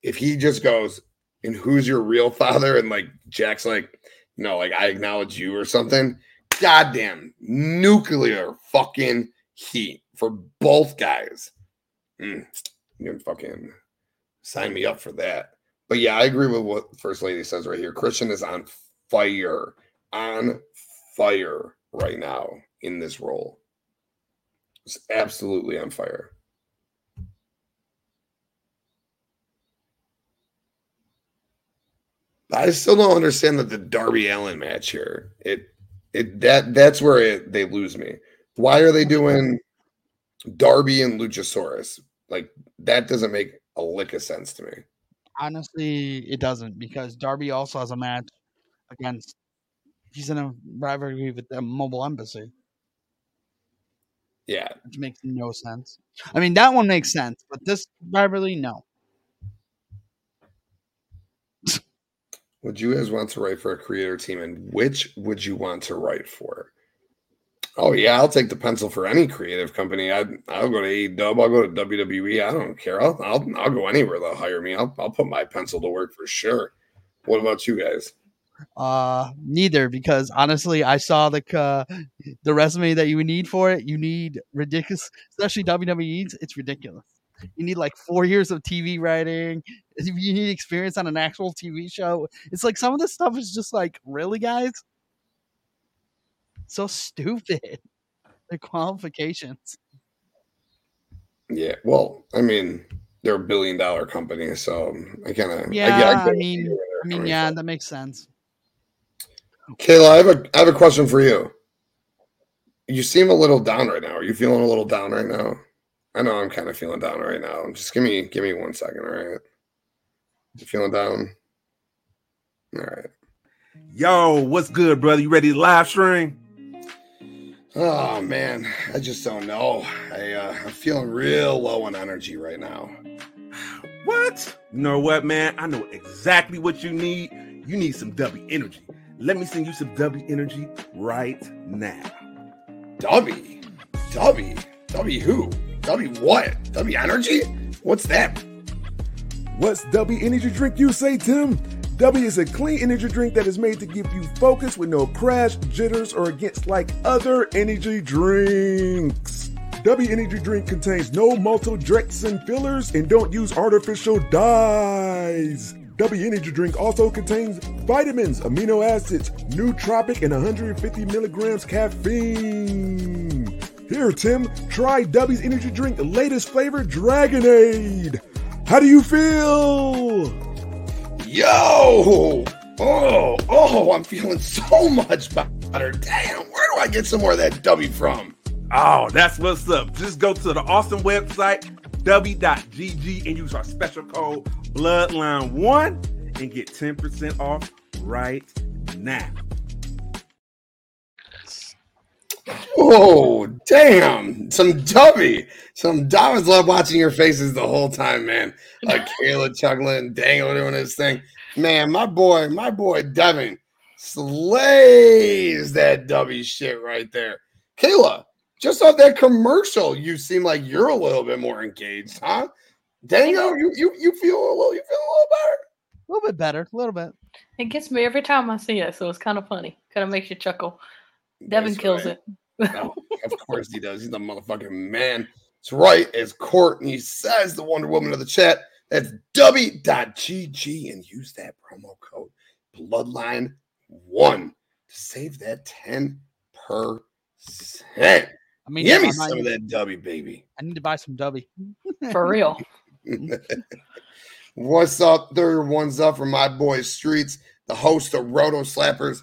If he just goes, and who's your real father? And like Jack's like, no, like I acknowledge you or something. Goddamn nuclear fucking heat for both guys. Mm, you can fucking sign me up for that. But yeah, I agree with what First Lady says right here. Christian is on fire, on fire right now in this role. It's absolutely on fire. I still don't understand that the Darby Allin match here. It it that that's where it, they lose me. Why are they doing Darby and Luchasaurus? Like that doesn't make a lick of sense to me. Honestly, it doesn't because Darby also has a match against. He's in a rivalry with the Mogul Embassy, Yeah, which makes no sense. I mean, that one makes sense, but this rivalry, no. would you guys want to write for a creator team, and which would you want to write for? Oh yeah, I'll take the pencil for any creative company. I I'll go to AEW, I'll go to WWE. I don't care. I'll I'll, I'll go anywhere they'll hire me. I'll I'll put my pencil to work for sure. What about you guys? Uh, neither because honestly, I saw the uh, the resume that you need for it. You need ridiculous, especially WWE's. It's ridiculous. You need like four years of TV writing. You need experience on an actual TV show. It's like some of this stuff is just like, really, guys? So stupid. The qualifications. Yeah, well, I mean, they're a billion dollar company, so I kind of Yeah, I mean- I mean, yeah, that makes sense. Kayla, I have a I have a question for you. You seem a little down right now. Are you feeling a little down right now? I know I'm kind of feeling down right now. Just give me give me one second, all right? You feeling down? All right. Yo, what's good, brother? You ready to live stream? Oh man, I just don't know. I uh, I'm feeling real low on energy right now. What? You know what, man? I know exactly what you need. You need some W energy. Let me send you some W energy right now. W, W, W who? W what? W energy? What's that? What's W energy drink you say, Tim? W is a clean energy drink that is made to give you focus with no crash, jitters, or against like other energy drinks. W energy drink contains no maltodextrin fillers and don't use artificial dyes. W energy drink also contains vitamins, amino acids, nootropic, and 150 milligrams caffeine. Here, Tim, try W's energy drink latest flavor, Dragonade. How do you feel? Yo! Oh, oh, I'm feeling so much better. Damn, where do I get some more of that W from? Oh, that's what's up. Just go to the awesome website, w.gg, and use our special code Bloodline1 and get 10% off right now. Oh, damn. Some W. Some Dobbins love watching your faces the whole time, man. Like Kayla chuckling, Dango doing his thing. Man, my boy, my boy Devin slays that W shit right there. Kayla, just off that commercial, you seem like you're a little bit more engaged, huh? Dango, you you you feel a little you feel a little better. A little bit better, a little bit. it gets me every time i see it so it's kind of funny kind of makes you chuckle devin That's kills right. it Oh, of course he does. He's the motherfucking man. That's right. As Courtney says, the Wonder Woman of the chat, that's W.GG and use that promo code Bloodline1 to save that 10%. I mean, Give me some might- of that W, baby. I need to buy some W. For real. What's up? Third one's up from my boy Streets, the host of Roto Slappers.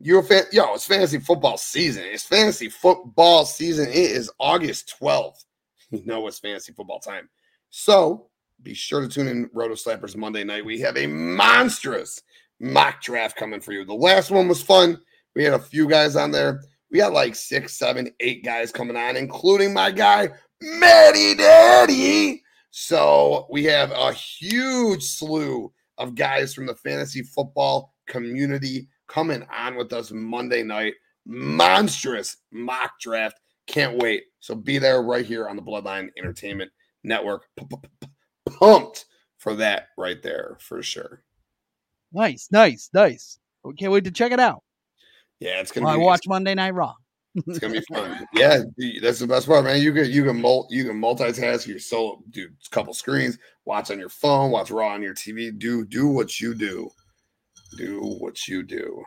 You a fan? Yo, it's fantasy football season. It's fantasy football season. It is August 12th. It's fantasy football time. So be sure to tune in Roto Slappers Monday night. We have a monstrous mock draft coming for you. The last one was fun. We had a few guys on there. We got like six, seven, eight guys coming on, including my guy, Matty Daddy. So we have a huge slew of guys from the fantasy football community coming on with us Monday night. Monstrous mock draft. Can't wait. So be there right here on the Bloodline Entertainment Network. Pumped for that right there for sure. Nice, nice, nice. We can't wait to check it out. Yeah, it's gonna While I watch Monday Night Raw. It's gonna be fun. Yeah, that's the best part, man. You can you can mul- you can multitask your solo, do A couple screens, watch on your phone, watch Raw on your TV. Do do what you do. Do what you do.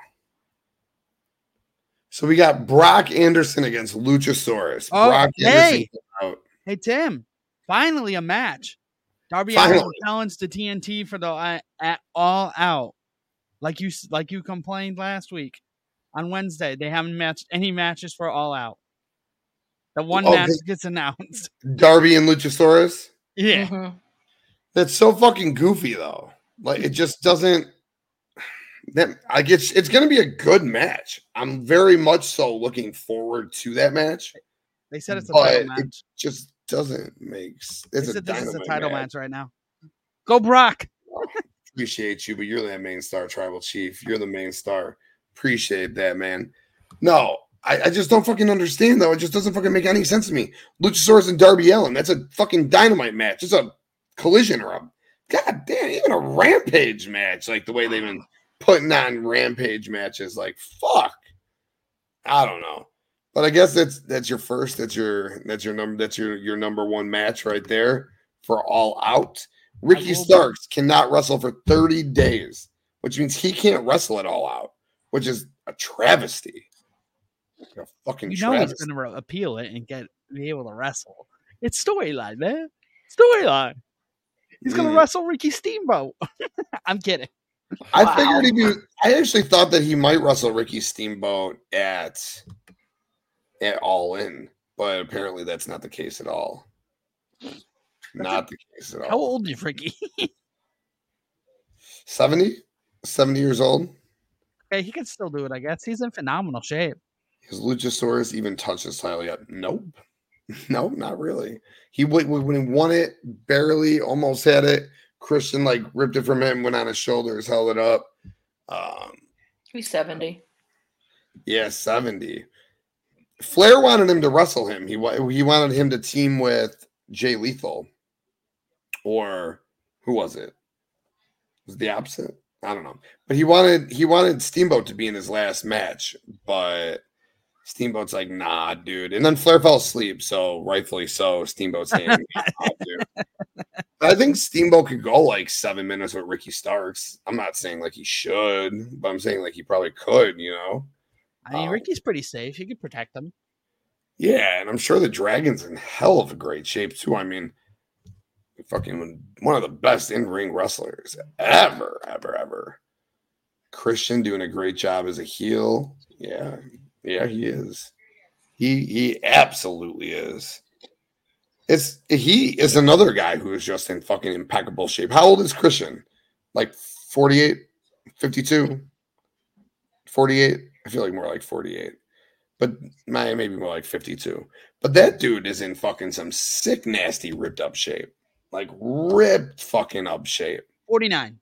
So we got Brock Anderson against Luchasaurus. Oh, Brock hey! out. Hey Tim, finally a match. Darby Finally. Allin challenged to TNT for the uh, at all out, like you like you complained last week on Wednesday. They haven't matched any matches for all out. The one Oh, match this- gets announced. Darby and Luchasaurus. Yeah, Mhm. That's so fucking goofy though. Like it just doesn't. That I guess it's going to be a good match. I'm very much so looking forward to that match. they said it's a title it- match. Just doesn't make. s- They It's a said this is a title match. match right now. Go Brock. Appreciate you, but you're that main star, tribal chief. You're the main star. Appreciate that, man. No, I, I just don't fucking understand though. It just doesn't fucking make any sense to me. Luchasaurus and Darby Allin. That's a fucking dynamite match. It's a collision or a god damn, even a rampage match. Like the way they've been putting on rampage matches. Like fuck. I don't know. But I guess that's that's your first. That's your that's your number. That's your your number one match right there for all out. Ricky Starks cannot wrestle for 30 days, which means he can't wrestle at all out, which is a travesty. A fucking You know he's going to appeal it and get be able to wrestle. It's storyline, man. Storyline. He's going to Mm. wrestle Ricky Steamboat. I'm kidding. I Wow. figured he'd be. I actually thought that he might wrestle Ricky Steamboat at at All In, but apparently that's not the case at all. Not the case at all. How old is Ricky? 70? 70 years old? okay, he can still do it, I guess. He's in phenomenal shape. Has Luchasaurus even touched his title yet? Nope. No, not really. He when he won it, barely, almost had it. Christian like ripped it from him, went on his shoulders, held it up. Um, He's 70. yeah, seventy. Flair wanted him to wrestle him. He he wanted him to team with Jay Lethal, or who was it? Was it the opposite? I don't know. But he wanted he wanted Steamboat to be in his last match, but Steamboat's like, nah, dude. And then Flair fell asleep, so rightfully so. Steamboat's saying, "Nah, dude." I think Steamboat could go like seven minutes with Ricky Starks. I'm not saying like he should, but I'm saying like he probably could, you know. I mean, Oh. Ricky's pretty safe. He could protect them. Yeah, and I'm sure the Dragon's in hell of a great shape too. I mean, fucking one of the best in ring wrestlers ever, ever, ever. Christian doing a great job as a heel. Yeah, yeah, he is. He he absolutely is. It's he is another guy who is just in fucking impeccable shape. How old is Christian? Like 48, 52, 48. I feel like more like 48 but my maybe more like 52. But that dude is in fucking some sick, nasty, ripped up shape. Like ripped fucking up shape. 49.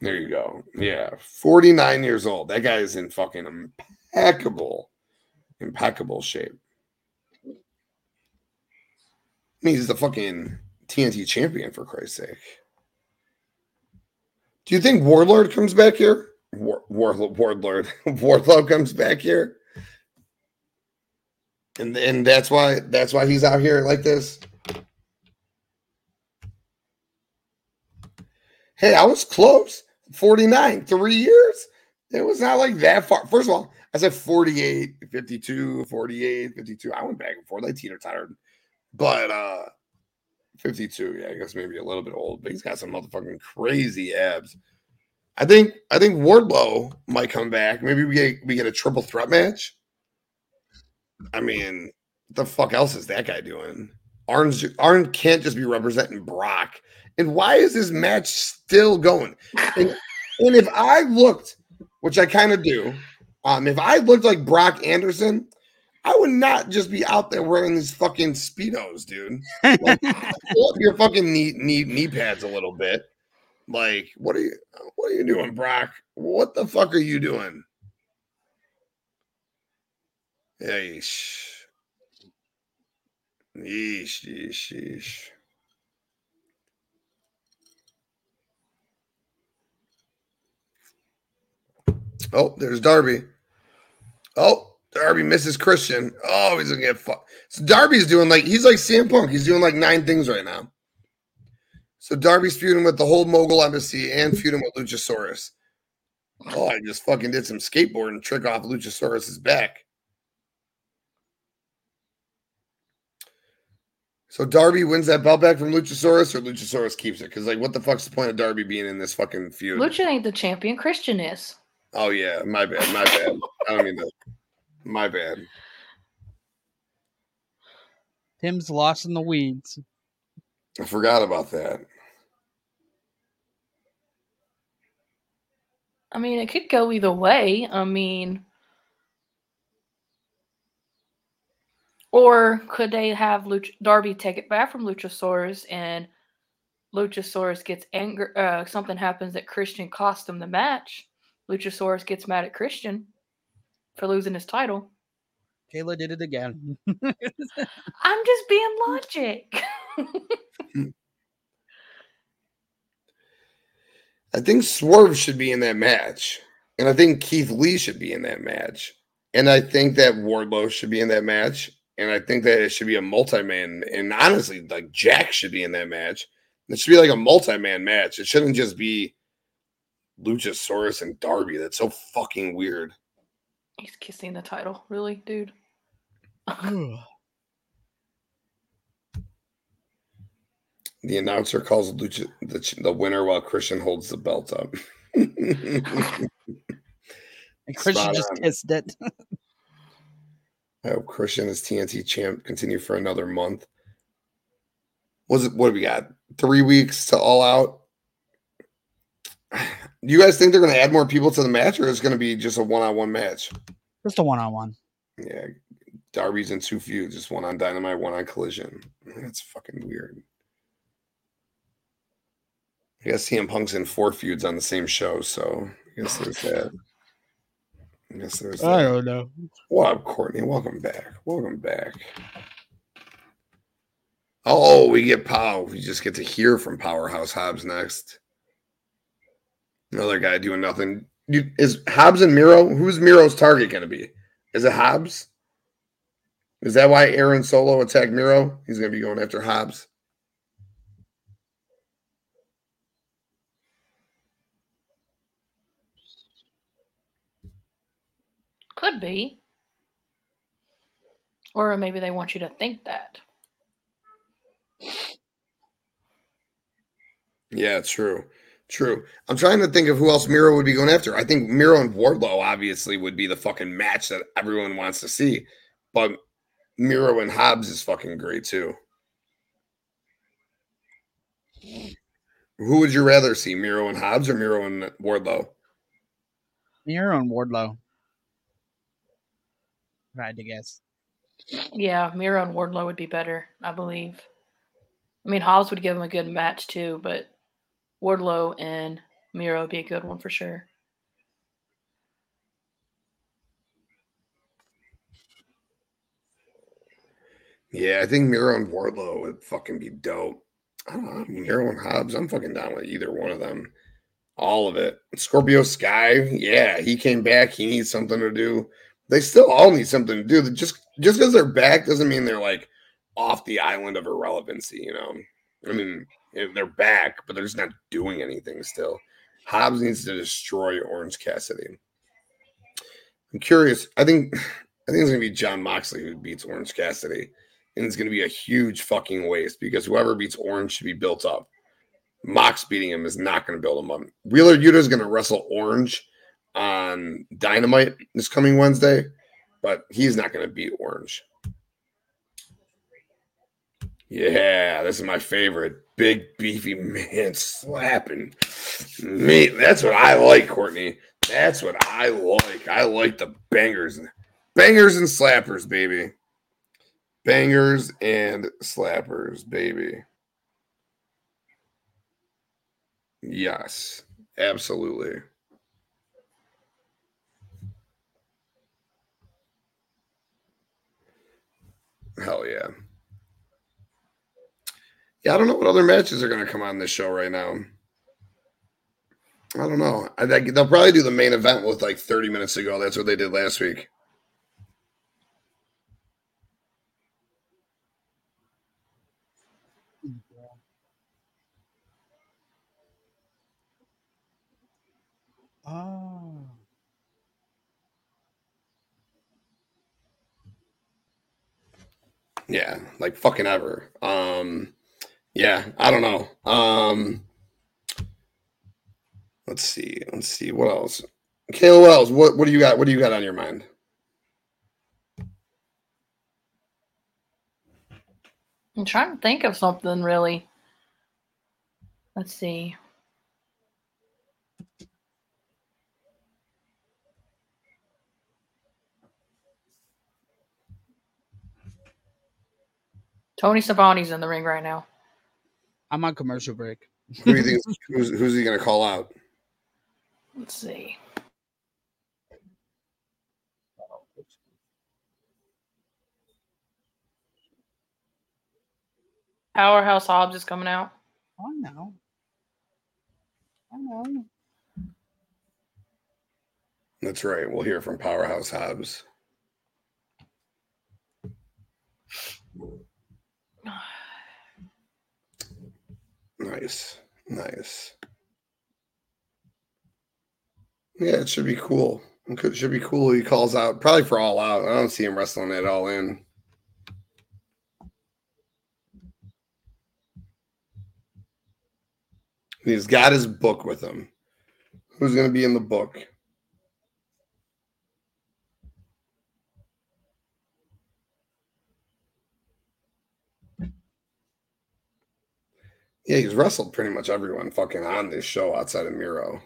There you go. Yeah. 49 years old. That guy is in fucking impeccable, impeccable shape. I mean, he's the fucking TNT champion for Christ's sake. Do you think Warlord comes back here? War, War, Warlord, Wardlow comes back here? And and that's why that's why he's out here like this. Hey, I was close. 49, three years. It was not like that far. First of all, I said 48, 52, 48, 52. I went back and forth like teeter tottered. But uh 52, yeah, I guess maybe a little bit old, but he's got some motherfucking crazy abs. I think I think Wardlow might come back. Maybe we get we get a triple threat match. I mean, the fuck else is that guy doing? Arn's Arn can't just be representing Brock. And why is this match still going? And, and if I looked, which I kind of do, um, if I looked like Brock Anderson, I would not just be out there wearing these fucking speedos, dude. Like, pull up your fucking knee, knee knee pads a little bit. Like, what are you what are you doing, Brock? What the fuck are you doing? Yeesh. Yeesh, yeesh, yeesh. Oh, there's Darby. Oh, Darby misses Christian. Oh, he's gonna get fucked. So Darby's doing like he's like CM Punk. He's doing like nine things right now. So Darby's feuding with the whole mogul embassy and feuding with Luchasaurus. Oh, I just fucking did some skateboarding trick off Luchasaurus's back. So Darby wins that belt back from Luchasaurus, or Luchasaurus keeps it? Because like, what the fuck's the point of Darby being in this fucking feud? Lucha ain't the champion. Christian is. Oh yeah, my bad, my bad. I don't mean to. My bad. Tim's lost in the weeds. I forgot about that. I mean, it could go either way. I mean, or could they have Luch- Darby take it back from Luchasaurus and Luchasaurus gets anger? Uh, something happens that Christian cost him the match. Luchasaurus gets mad at Christian for losing his title. Kayla did it again. I'm just being logic. I think Swerve should be in that match. And I think Keith Lee should be in that match. And I think that Wardlow should be in that match. And I think that it should be a multi-man. And honestly, like Jack should be in that match. It should be like a multi-man match. It shouldn't just be Luchasaurus and Darby. That's so fucking weird. He's kissing the title, really, dude. The announcer calls Lucha the, the winner while Christian holds the belt up. and Christian Spot just on. kissed it. I hope Christian is TNT champ continue for another month. Was it what do we got? Three weeks to all out. Do you guys think they're going to add more people to the match, or is it going to be just a one-on-one match? Just a one on one. Yeah, Darby's in two feuds, just one on Dynamite, one on Collision. That's fucking weird. I guess CM Punk's in four feuds on the same show, so I guess there's that. I guess there's That. I don't know. What up, Courtney? Welcome back. Welcome back. Oh, we get Pow. We just get to hear from Powerhouse Hobbs next. Another guy doing nothing. You, is Hobbs and Miro? Who's Miro's target going to be? Is it Hobbs? Is that why Aaron Solow attacked Miro? He's going to be going after Hobbs. Could be. Or maybe they want you to think that. Yeah, true. True. I'm trying to think of who else Miro would be going after. I think Miro and Wardlow obviously would be the fucking match that everyone wants to see. But Miro and Hobbs is fucking great too. Who would you rather see, Miro and Hobbs or Miro and Wardlow? Miro and Wardlow. If I had to guess. Yeah, Miro and Wardlow would be better, I believe. I mean, Hobbs would give him a good match too, but Wardlow and Miro would be a good one for sure. Yeah, I think Miro and Wardlow would fucking be dope. I don't know. Miro and Hobbs, I'm fucking down with either one of them. All of it. Scorpio Sky, yeah, he came back. He needs something to do. They still all need something to do. Just just because they're back doesn't mean they're like off the island of irrelevancy. You know, I mean, they're back, but they're just not doing anything still. Hobbs needs to destroy Orange Cassidy. I'm curious. I think I think it's gonna be Jon Moxley who beats Orange Cassidy, and it's gonna be a huge fucking waste because whoever beats Orange should be built up. Mox beating him is not to build him up. Wheeler Yuta is to wrestle Orange on Dynamite this coming Wednesday, but he's not to beat Orange. Yeah, this is my favorite. Big beefy man slapping me. That's what I like, Courtney. That's what I like. I like the bangers. Bangers and slappers, baby. Bangers and slappers, baby. Yes, absolutely. Hell yeah. Yeah, I don't know what other matches are going to come on this show right now. I don't know. I think they'll probably do the main event with like 30 minutes ago. That's what they did last week. Oh. Yeah, like fucking ever. Um yeah, I don't know. Um let's see. Let's see what else. Kayla Wells, what what do you got? What do you got on your mind? I'm trying to think of something really. Let's see. Tony Schiavone's in the ring right now. I'm on commercial break. Who do you think who's, who's he going to call out? Let's see. Powerhouse Hobbs is coming out. I know. I know. That's right. We'll hear from Powerhouse Hobbs. Nice. Nice. Yeah, it should be cool. It should be cool. He calls out probably for all out. I don't see him wrestling it all in. He's got his book with him. Who's going to be in the book? Yeah, he's wrestled pretty much everyone fucking on this show outside of Miro.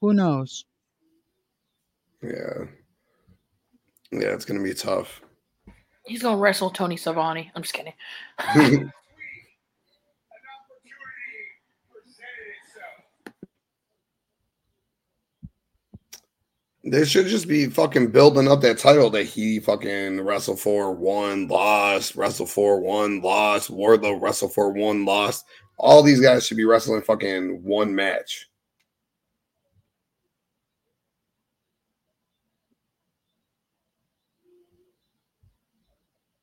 Who knows? Yeah. Yeah, it's gonna be tough. He's gonna wrestle Tony Schiavone. I'm just kidding. They should just be fucking building up that title that he fucking wrestled for, one, lost, wrestle for, one, lost, Wardlow wrestle for, one, lost. All these guys should be wrestling fucking one match.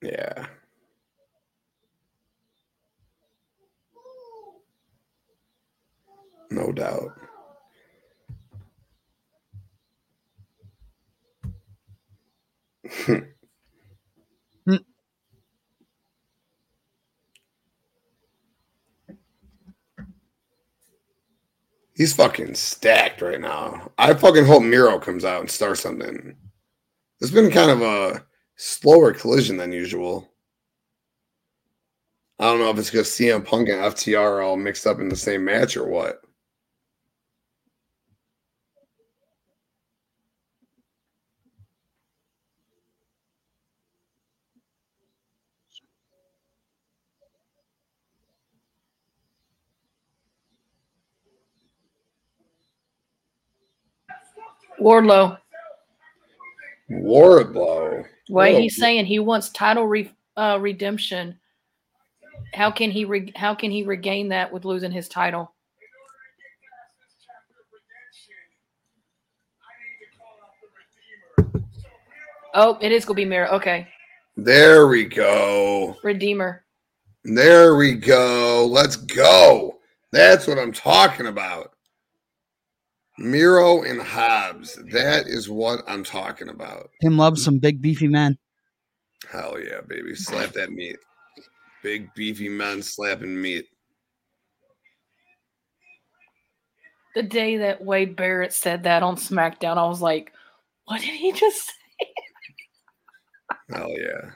Yeah. No doubt. He's fucking stacked right now. I fucking hope Miro comes out and starts something. It's been kind of a slower collision than usual. I don't know if it's because CM Punk and FTR are all mixed up in the same match or what. Wardlow. Wardlow. Why he's saying he wants title re- uh, redemption. How can he re- how can he regain that with losing his title? Oh, it is gonna be Miro. Okay. There we go. Redeemer. There we go. Let's go. That's what I'm talking about. Miro and Hobbs. That is what I'm talking about. Him loves mm. some big beefy men. Hell yeah, baby. Slap that meat. Big beefy men slapping meat. The day that Wade Barrett said that on SmackDown, I was like, "What did he just say?" Hell yeah.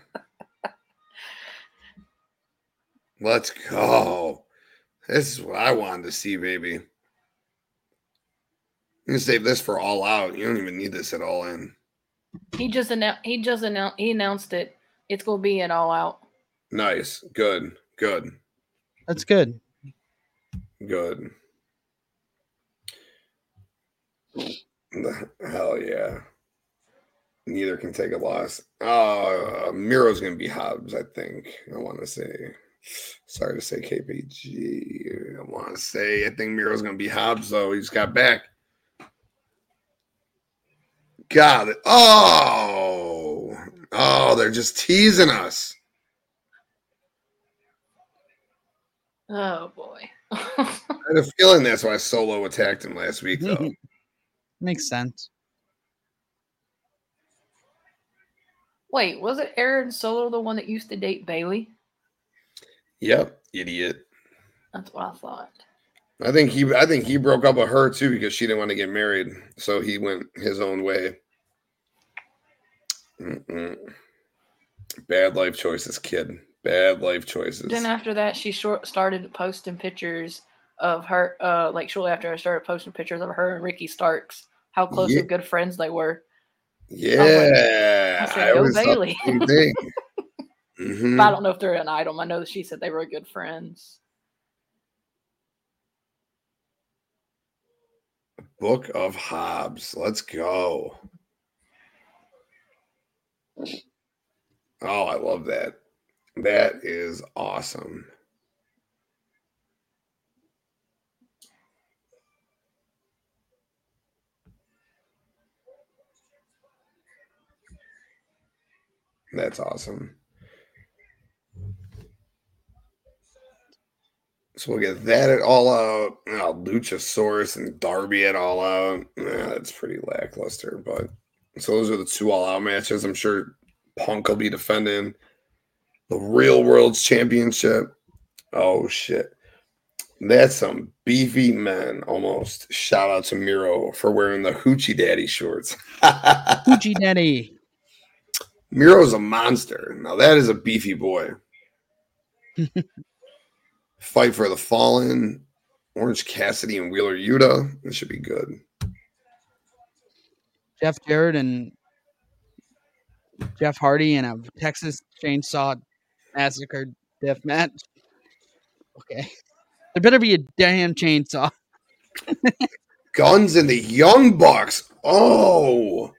Let's go. This is what I wanted to see, baby. You can save this for all out. You don't even need this at all in. He just announced. He just announced. He announced it. It's gonna be an all out. Nice. Good. Good. That's good. Good. The hell yeah. Neither can take a loss. Uh Miro's gonna be Hobbs, I think. I want to say. Sorry to say KPG. I want to say I think Miro's gonna be Hobbs though. He just got back. Got it. Oh, oh, they're just teasing us. Oh boy. I had a feeling that's why Solow attacked him last week, though. Makes sense. Wait, was it Aaron Solow the one that used to date Bayley? yep, idiot. That's what I thought. I think he I think he broke up with her too because she didn't want to get married. So he went his own way. Mm-mm. Bad life choices, kid. Bad life choices. Then after that, she short started posting pictures of her. Uh, like shortly after I started posting pictures of her and Ricky Starks, how close Yeah. and good friends they were. Yeah, I said, "Go always thought the Bayley." Mhm. But I don't know if they're an item. I know that she said they were good friends. Book of Hobbs. Let's go. Oh, I love that. That is awesome. That's awesome. So we'll get that at all out. Oh, Luchasaurus and Darby at all out. Yeah, that's pretty lackluster. But so those are the two all out matches. I'm sure Punk will be defending the Real World's Championship. Oh shit. That's some beefy men almost. Shout out to Miro for wearing the Hoochie Daddy shorts. Hoochie Daddy. Miro's a monster. Now that is a beefy boy. Fight for the Fallen, Orange Cassidy and Wheeler Yuta. This should be good. Jeff Jarrett and Jeff Hardy in a Texas Chainsaw Massacre death match. Okay. There better be a damn chainsaw. Gunns and the Young Bucks. Oh,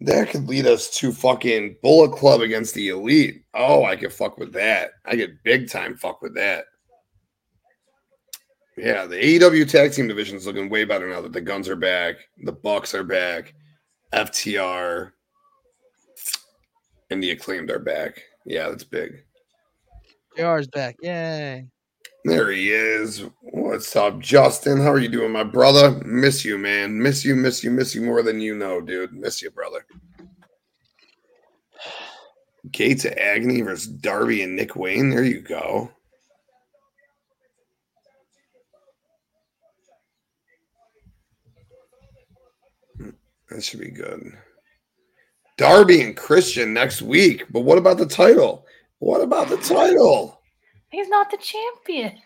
that could lead us to fucking Bullet Club against the Elite. Oh, I could fuck with that. I get big time fuck with that. Yeah, the AEW tag team division is looking way better now that the Gunns are back, the Bucks are back, FTR, and the Acclaimed are back. Yeah, that's big. JR's back. Yay. There he is. What's up, Justin? How are you doing, my brother? Miss you, man. Miss you, miss you, miss you more than you know, dude. Miss you, brother. Gates of Agony versus Darby and Nick Wayne. There you go. That should be good. Darby and Christian next week. But what about the title? What about the title? He's not the champion.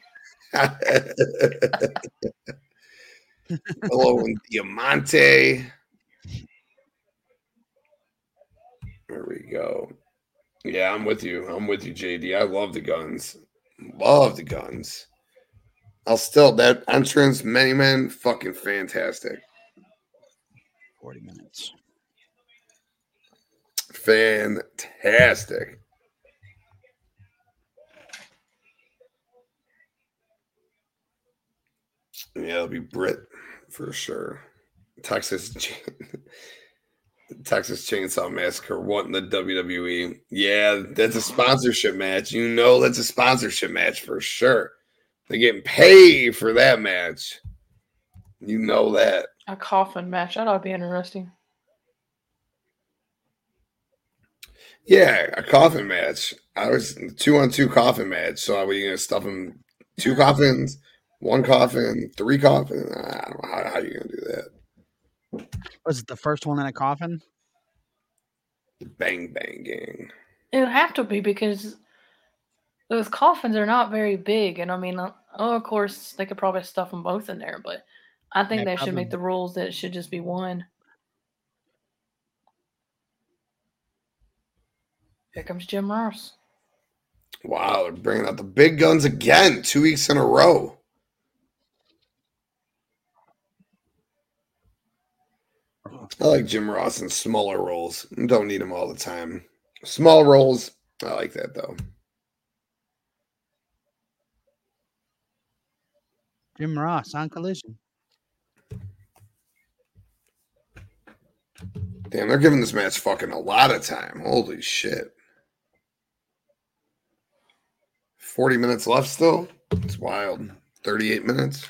Hello, and Diamante. There we go. Yeah, I'm with you. I'm with you, JD. I love the guns. Love the guns. I'll still that entrance, many men, fucking fantastic. 40 minutes. Fantastic. Yeah, it'll be Brit for sure. Texas. Texas Chainsaw Massacre wanting the WWE. Yeah, that's a sponsorship match. You know that's a sponsorship match for sure. They're getting paid for that match. You know that. A coffin match. That ought to be interesting. Yeah, a coffin match. I was two on two coffin match. So are we gonna stuff them two coffins, one coffin, three coffins? I don't know how, how you gonna do that. Was it the first one in a coffin? Bang bang gang. It would have to be because those coffins are not very big, and I mean, uh, oh, of course, they could probably stuff them both in there, but I think Yeah, they should make the rules that it should just be one. Here comes Jim Ross. Wow, they're bringing out the big guns again, two weeks in a row. I like Jim Ross in smaller roles. Don't need him all the time. Small roles, I like that though. Jim Ross on Collision. Damn, they're giving this match fucking a lot of time. Holy shit. 40 minutes left still? It's wild. 38 minutes.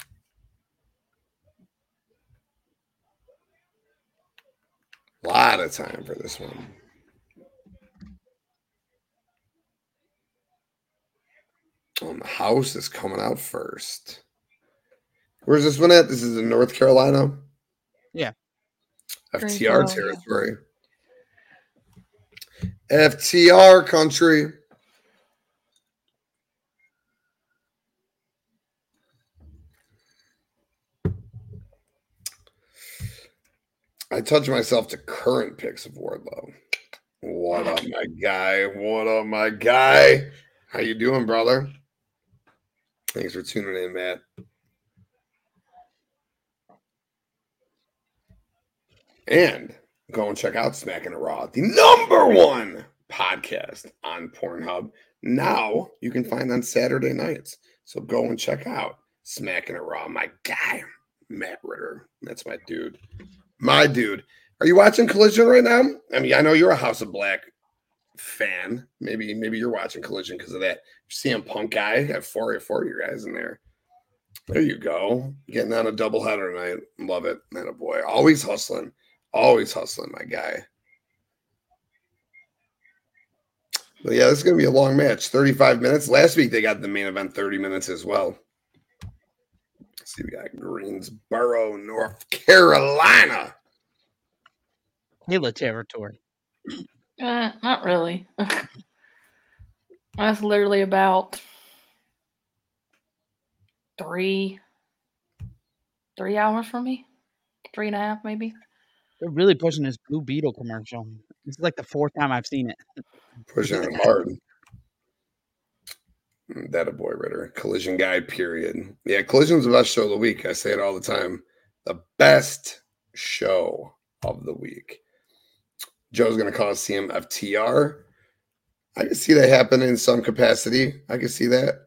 A lot of time for this one. Um, the house is coming out first. Where's this one at? This is in North Carolina? Yeah. FTR territory. FTR country. I touch myself to current picks of Wardlow. What up, my guy? What up, my guy? How you doing, brother? Thanks for tuning in, Matt. And go and check out Smacking It Raw, the number one podcast on Pornhub. Now you can find on Saturday nights. So go and check out Smacking It Raw. My guy, Matt Ritter. That's my dude. My dude. Are you watching Collision right now? I mean, I know you're a House of Black fan. Maybe, maybe you're watching Collision because of that CM Punk guy. Got four or four of your guys in there. There you go. Getting on a doubleheader tonight. Love it. Man, a boy. Always hustling. Always hustling, my guy. But yeah, this is gonna be a long match. 35 minutes. Last week they got the main event 30 minutes as well. Let's see, we got Greensboro, North Carolina. Halo territory. Uh, not really. That's literally about three, three hours from me. Three and a half, maybe. They're really pushing this Blue Beetle commercial. This is like the fourth time I've seen it. Pushing it hard. Mm, That a boy Ritter. Collision guy, period. Yeah, Collision's the best show of the week. I say it all the time. The best show of the week. Joe's gonna call CMFTR. I can see that happen in some capacity. I can see that.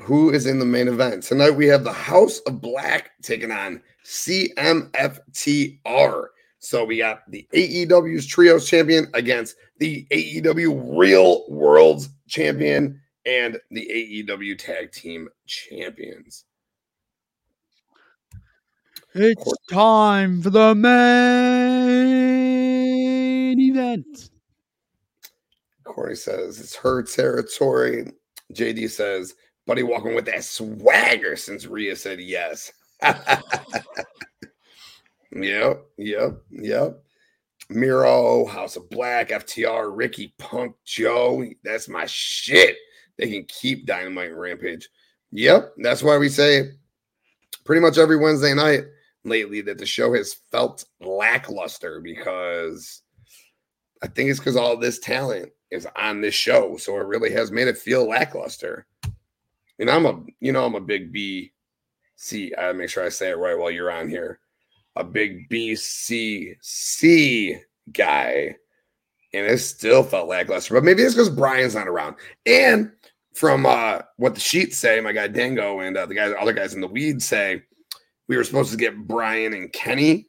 Who is in the main event? Tonight we have the House of Black taking on CMFTR. So we got the AEW's Trios champion against the AEW Real World's champion and the AEW Tag Team champions. It's time for the main event. Corey says it's her territory. JD says, buddy walking with that swagger since Rhea said yes. yep, yep, yep. Miro, House of Black, FTR, Ricky, Punk, Joe. That's my shit. They can keep Dynamite and Rampage. Yep, that's why we say pretty much every Wednesday night lately that the show has felt lackluster because I think it's because all this talent is on this show. So it really has made it feel lackluster. And I'm a, you know, I'm a big B C. I make sure I say it right while you're on here. A big BCC guy. And it still felt lackluster. But maybe it's because Brian's not around. And from uh, what the sheets say, my guy Dango and uh, the guys, other guys in the weed say, we were supposed to get Brian and Kenny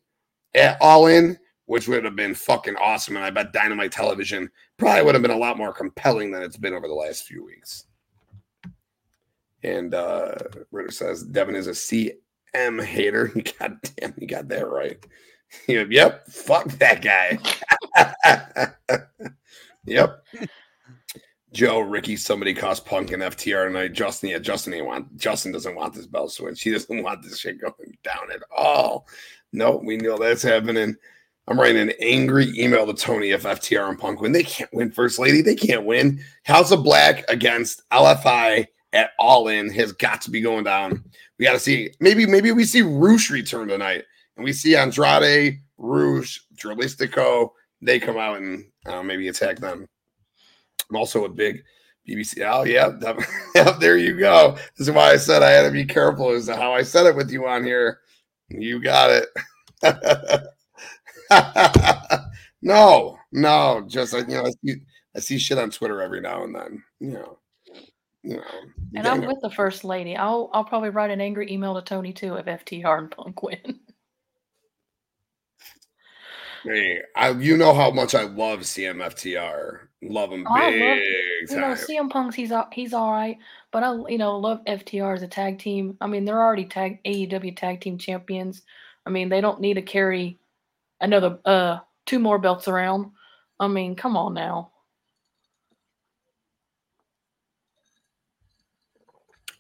at all in, which would have been fucking awesome. And I bet Dynamite Television probably would have been a lot more compelling than it's been over the last few weeks. And uh Ritter says Devin is a CM hater. God damn, you got that right. Yep. Fuck that guy. yep. Joe, Ricky, somebody cost Punk and FTR tonight. Justin, yeah, Justin ain't want Justin doesn't want this bell switch. He doesn't want this shit going down at all. No, we know that's happening. I'm writing an angry email to Tony if FTR and Punk win. They can't win, First Lady. They can't win. House of Black against LFI at All In has got to be going down. We got to see. Maybe, maybe we see Rush return tonight, and we see Andrade, Rush, Dralistico. They come out and uh, maybe attack them. I'm also a big BBC. Oh, yeah, yeah, there you go. This is why I said I had to be careful as to how I said it with you on here. You got it. no, no, just you know, I see, I see shit on Twitter every now and then. You know, you know. And I'm with the first lady. I'll I'll probably write an angry email to Tony too if FTR and Punk win. Hey, I, you know how much I love CMFTR. Love him Oh, I big love- You know. CM Punk's he's he's all right, but I you know love FTR as a tag team. I mean, they're already tag AEW tag team champions. I mean, they don't need to carry another uh two more belts around. I mean, come on now.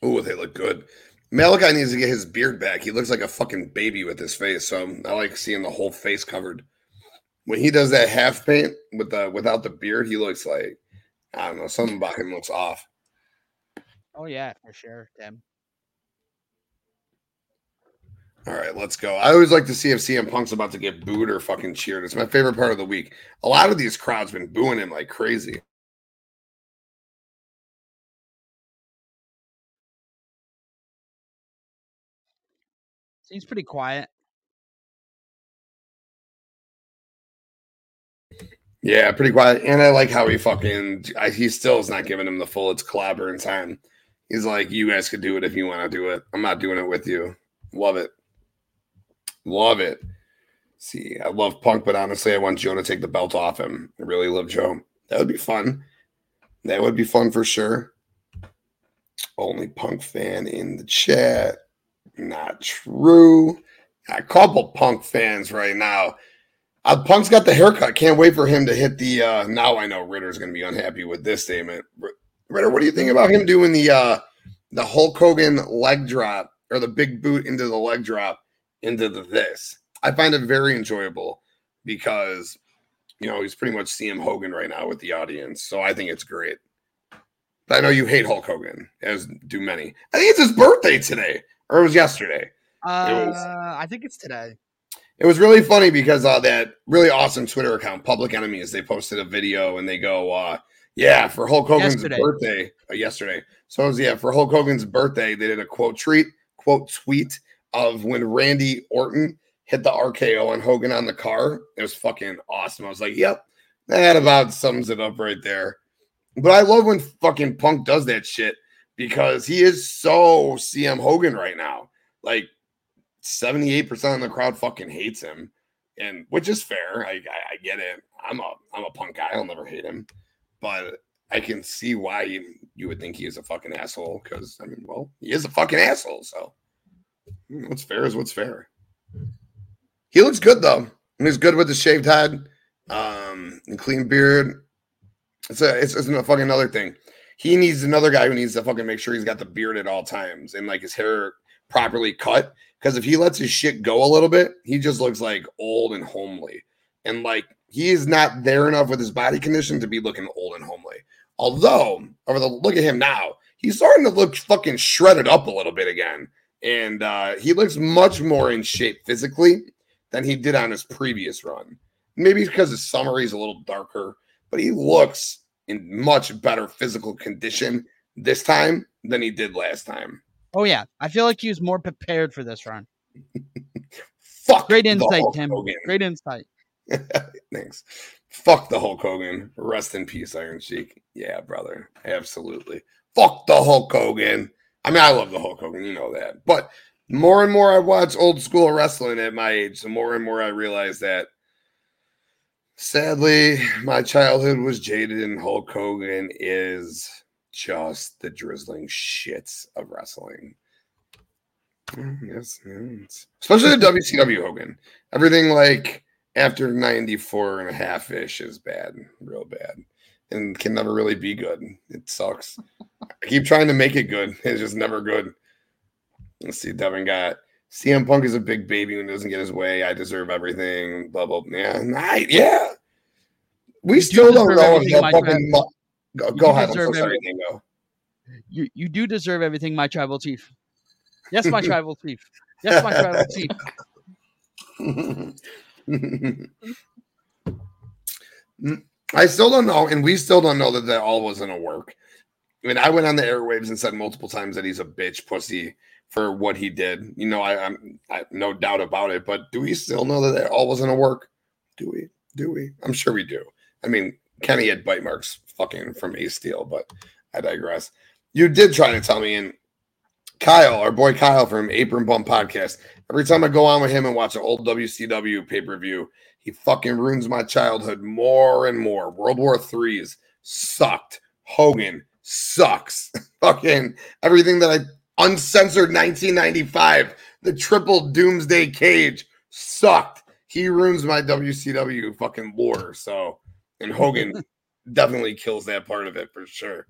Oh, they look good. Malachi needs to get his beard back. He looks like a fucking baby with his face. So I like seeing the whole face covered. When he does that half paint with the without the beard, he looks like I don't know. Something about him looks off. Oh yeah, for sure, Tim. All right, let's go. I always like to see if CM Punk's about to get booed or fucking cheered. It's my favorite part of the week. A lot of these crowds been booing him like crazy. Seems pretty quiet. Yeah, pretty quiet. And I like how he fucking I, he still is not giving him the full it's collaborating time. He's like, you guys could do it if you want to do it. I'm not doing it with you. Love it. Love it. See, I love Punk, but honestly, I want Joe to take the belt off him. I really love Joe. That would be fun. That would be fun for sure. Only Punk fan in the chat. Not true. A couple Punk fans right now. Uh, Punk's got the haircut. Can't wait for him to hit the. Uh, now I know Ritter's going to be unhappy with this statement. Ritter, what do you think about him doing the uh, the Hulk Hogan leg drop or the big boot into the leg drop into the this? I find it very enjoyable because you know he's pretty much CM Hogan right now with the audience, so I think it's great. I know you hate Hulk Hogan, as do many. I think it's his birthday today, or it was yesterday. Uh, was- I think it's today. It was really funny because uh, that really awesome Twitter account, Public Enemies, they posted a video and they go, uh, "Yeah, for Hulk Hogan's Yesterday. birthday uh, yesterday." So it was yeah for Hulk Hogan's birthday, they did a quote treat quote tweet of when Randy Orton hit the RKO on Hogan on the car. It was fucking awesome. I was like, "Yep, that about sums it up right there." But I love when fucking Punk does that shit because he is so CM Hogan right now. Like 78% of the crowd fucking hates him. And which is fair. I, I, I get it. I'm a I'm a punk guy. I'll never hate him. But I can see why you, you would think he is a fucking asshole. Because I mean, well, he is a fucking asshole. So what's fair is what's fair. He looks good though. And he's good with the shaved head, um, and clean beard. It's a it's, it's a fucking another thing. He needs another guy who needs to fucking make sure he's got the beard at all times and like his hair properly cut. Because if he lets his shit go a little bit, he just looks like old and homely. And like he is not there enough with his body condition to be looking old and homely. Although, over the look at him now, he's starting to look fucking shredded up a little bit again. And uh, he looks much more in shape physically than he did on his previous run. Maybe because his summary is a little darker, but he looks in much better physical condition this time than he did last time. Oh yeah, I feel like he was more prepared for this run. Fuck. Great the insight, Hulk Tim. Hogan. Great insight. Thanks. Fuck the Hulk Hogan. Rest in peace, Iron Sheik. Yeah, brother. Absolutely. Fuck the Hulk Hogan. I mean, I love the Hulk Hogan. You know that. But more and more I watch old school wrestling at my age, the more and more I realize that Sadly, my childhood was jaded, and Hulk Hogan is just the drizzling shits of wrestling. Mm, Yes, yes. especially the WCW Hogan. Everything like after 94 and a half ish is bad, real bad, and can never really be good. It sucks. I keep trying to make it good, it's just never good. Let's see, Devin got CM Punk is a big baby when he doesn't get his way. I deserve everything. Blah blah. Yeah, night. Yeah. We You still don't know if he'll fucking. go go ahead. I'm so sorry, Dingo. You you do deserve everything, my tribal chief. Yes, my tribal chief. Yes, my tribal chief. I still don't know, and we still don't know that that all was gonna work. I mean, I went on the airwaves and said multiple times that he's a bitch pussy for what he did. You know, I, I no doubt about it. But do we still know that that all was gonna work? Do we? Do we? I'm sure we do. I mean, Kenny had bite marks fucking from Ace Steel, but I digress. You did try to tell me, and Kyle, our boy Kyle from Apron Bump Podcast, every time I go on with him and watch an old WCW pay per view, he fucking ruins my childhood more and more. World War Threes sucked. Hogan sucks. fucking everything that I uncensored 1995, the triple doomsday cage sucked. He ruins my WCW fucking lore. So, and Hogan definitely kills that part of it for sure.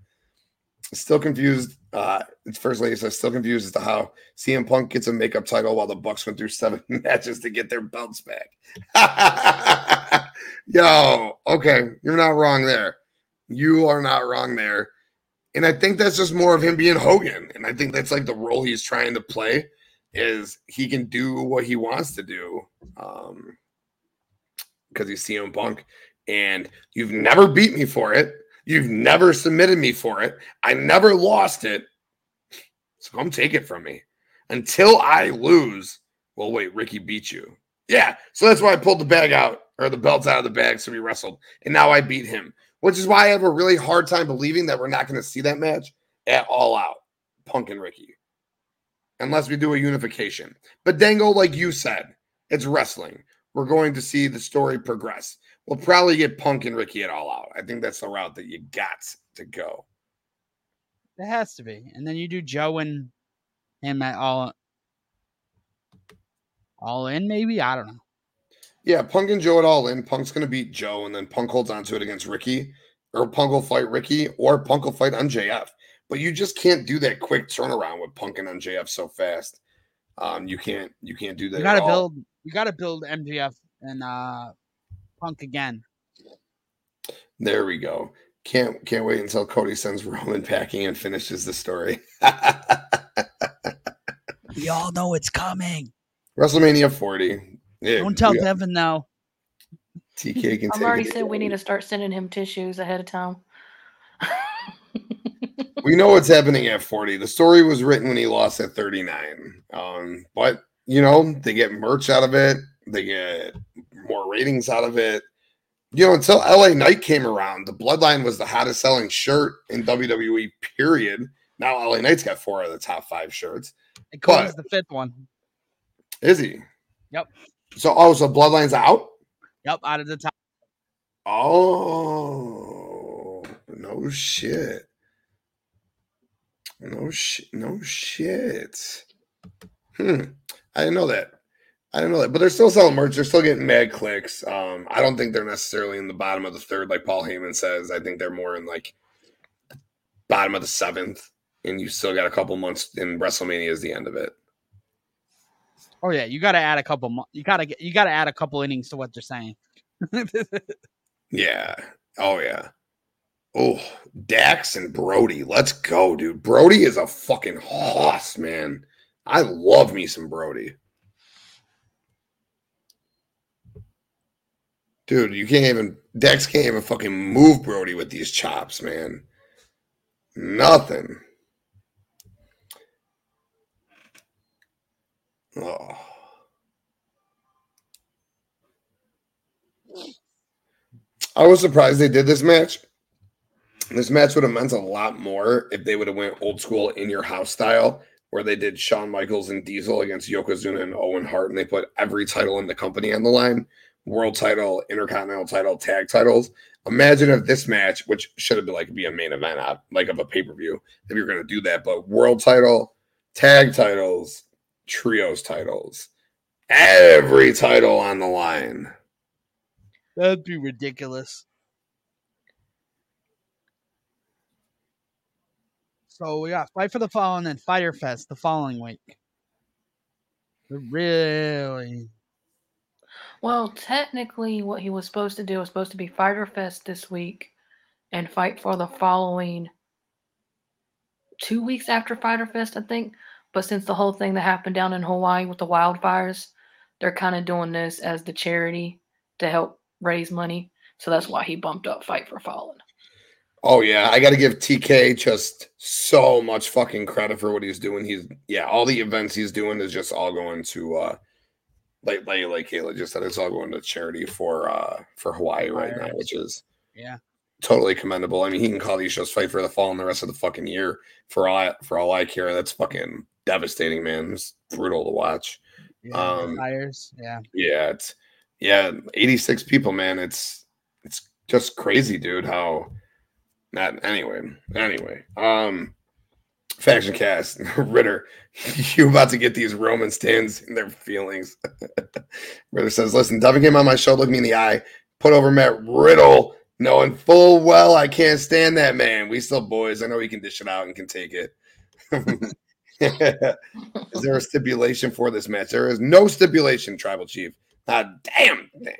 Still confused. Uh, it's first lady says still confused as to how CM Punk gets a makeup title while the Bucks went through seven matches to get their belts back. Yo, okay, you're not wrong there. You are not wrong there. And I think that's just more of him being Hogan. And I think that's like the role he's trying to play is he can do what he wants to do. Um because he's CM Punk. And you've never beat me for it. You've never submitted me for it. I never lost it. So come take it from me. Until I lose. Well, wait, Ricky beat you. Yeah. So that's why I pulled the bag out or the belts out of the bag. So we wrestled. And now I beat him, which is why I have a really hard time believing that we're not going to see that match at all out. Punk and Ricky. Unless we do a unification. But Dango, like you said, it's wrestling. We're going to see the story progress. We'll probably get Punk and Ricky at all out. I think that's the route that you got to go. It has to be. And then you do Joe and him at all all in, maybe? I don't know. Yeah, Punk and Joe at all in. Punk's going to beat Joe, and then Punk holds on to it against Ricky, or Punk will fight Ricky, or Punk will fight MJF. But you just can't do that quick turnaround with Punk and MJF so fast. Um, you can't, you can't do that. You gotta all. build you gotta build MJF and uh Punk again. There we go. Can't can't wait until Cody sends Roman packing and finishes the story. We all know it's coming. WrestleMania 40. Yeah, Don't tell we Devin though. TK can I've already it. said we need to start sending him tissues ahead of time. we know what's happening at 40. The story was written when he lost at 39. Um, but you know, they get merch out of it, they get more ratings out of it. You know, until LA Knight came around, the bloodline was the hottest selling shirt in WWE, period. Now LA Knight's got four of the top five shirts. And Cody's the fifth one. Is he? Yep. So oh, so bloodline's out? Yep, out of the top. Oh no shit. No shit. No shit. Hmm. I didn't know that. I didn't know that. But they're still selling merch. They're still getting mad clicks. Um, I don't think they're necessarily in the bottom of the third, like Paul Heyman says. I think they're more in like bottom of the seventh. And you still got a couple months in WrestleMania is the end of it. Oh yeah, you gotta add a couple you gotta get you gotta add a couple innings to what they're saying. Yeah. Oh yeah. Oh, Dax and Brody. Let's go, dude. Brody is a fucking hoss, man. I love me some Brody. Dude, you can't even Dax can't even fucking move Brody with these chops, man. Nothing. Oh. I was surprised they did this match. This match would have meant a lot more if they would have went old school in your house style, where they did Shawn Michaels and Diesel against Yokozuna and Owen Hart, and they put every title in the company on the line, world title, intercontinental title, tag titles. Imagine if this match, which should have been like be a main event, uh, like of a pay per view, if you're going to do that, but world title, tag titles, trios titles, every title on the line. That'd be ridiculous. So we got Fight for the Fallen and Fyter Fest the following week. Really? Well, technically, what he was supposed to do was supposed to be Fyter Fest this week and fight for the following two weeks after Fyter Fest, I think. But since the whole thing that happened down in Hawaii with the wildfires, they're kind of doing this as the charity to help raise money. So that's why he bumped up Fight for Fallen. Oh yeah, I got to give TK just so much fucking credit for what he's doing. He's yeah, all the events he's doing is just all going to uh like like like Kayla just said, it's all going to charity for uh for Hawaii right now, which is Yeah. totally commendable. I mean, he can call these shows "Fight for the Fall" Fallen" the rest of the fucking year. For all I, for all I care, that's fucking devastating, man. It's brutal to watch. yeah Um, fires. Yeah. Yeah, it's yeah, eighty six people, man. It's it's just crazy, dude. How not anyway. Anyway, um, faction cast Ritter, you about to get these Roman stands in their feelings. Ritter says, "Listen, Devin came on my show, looked me in the eye, put over Matt Riddle." Knowing full well I can't stand that man. We still boys. I know he can dish it out and can take it. is there a stipulation for this match? There is no stipulation, Tribal Chief. Not a damn thing.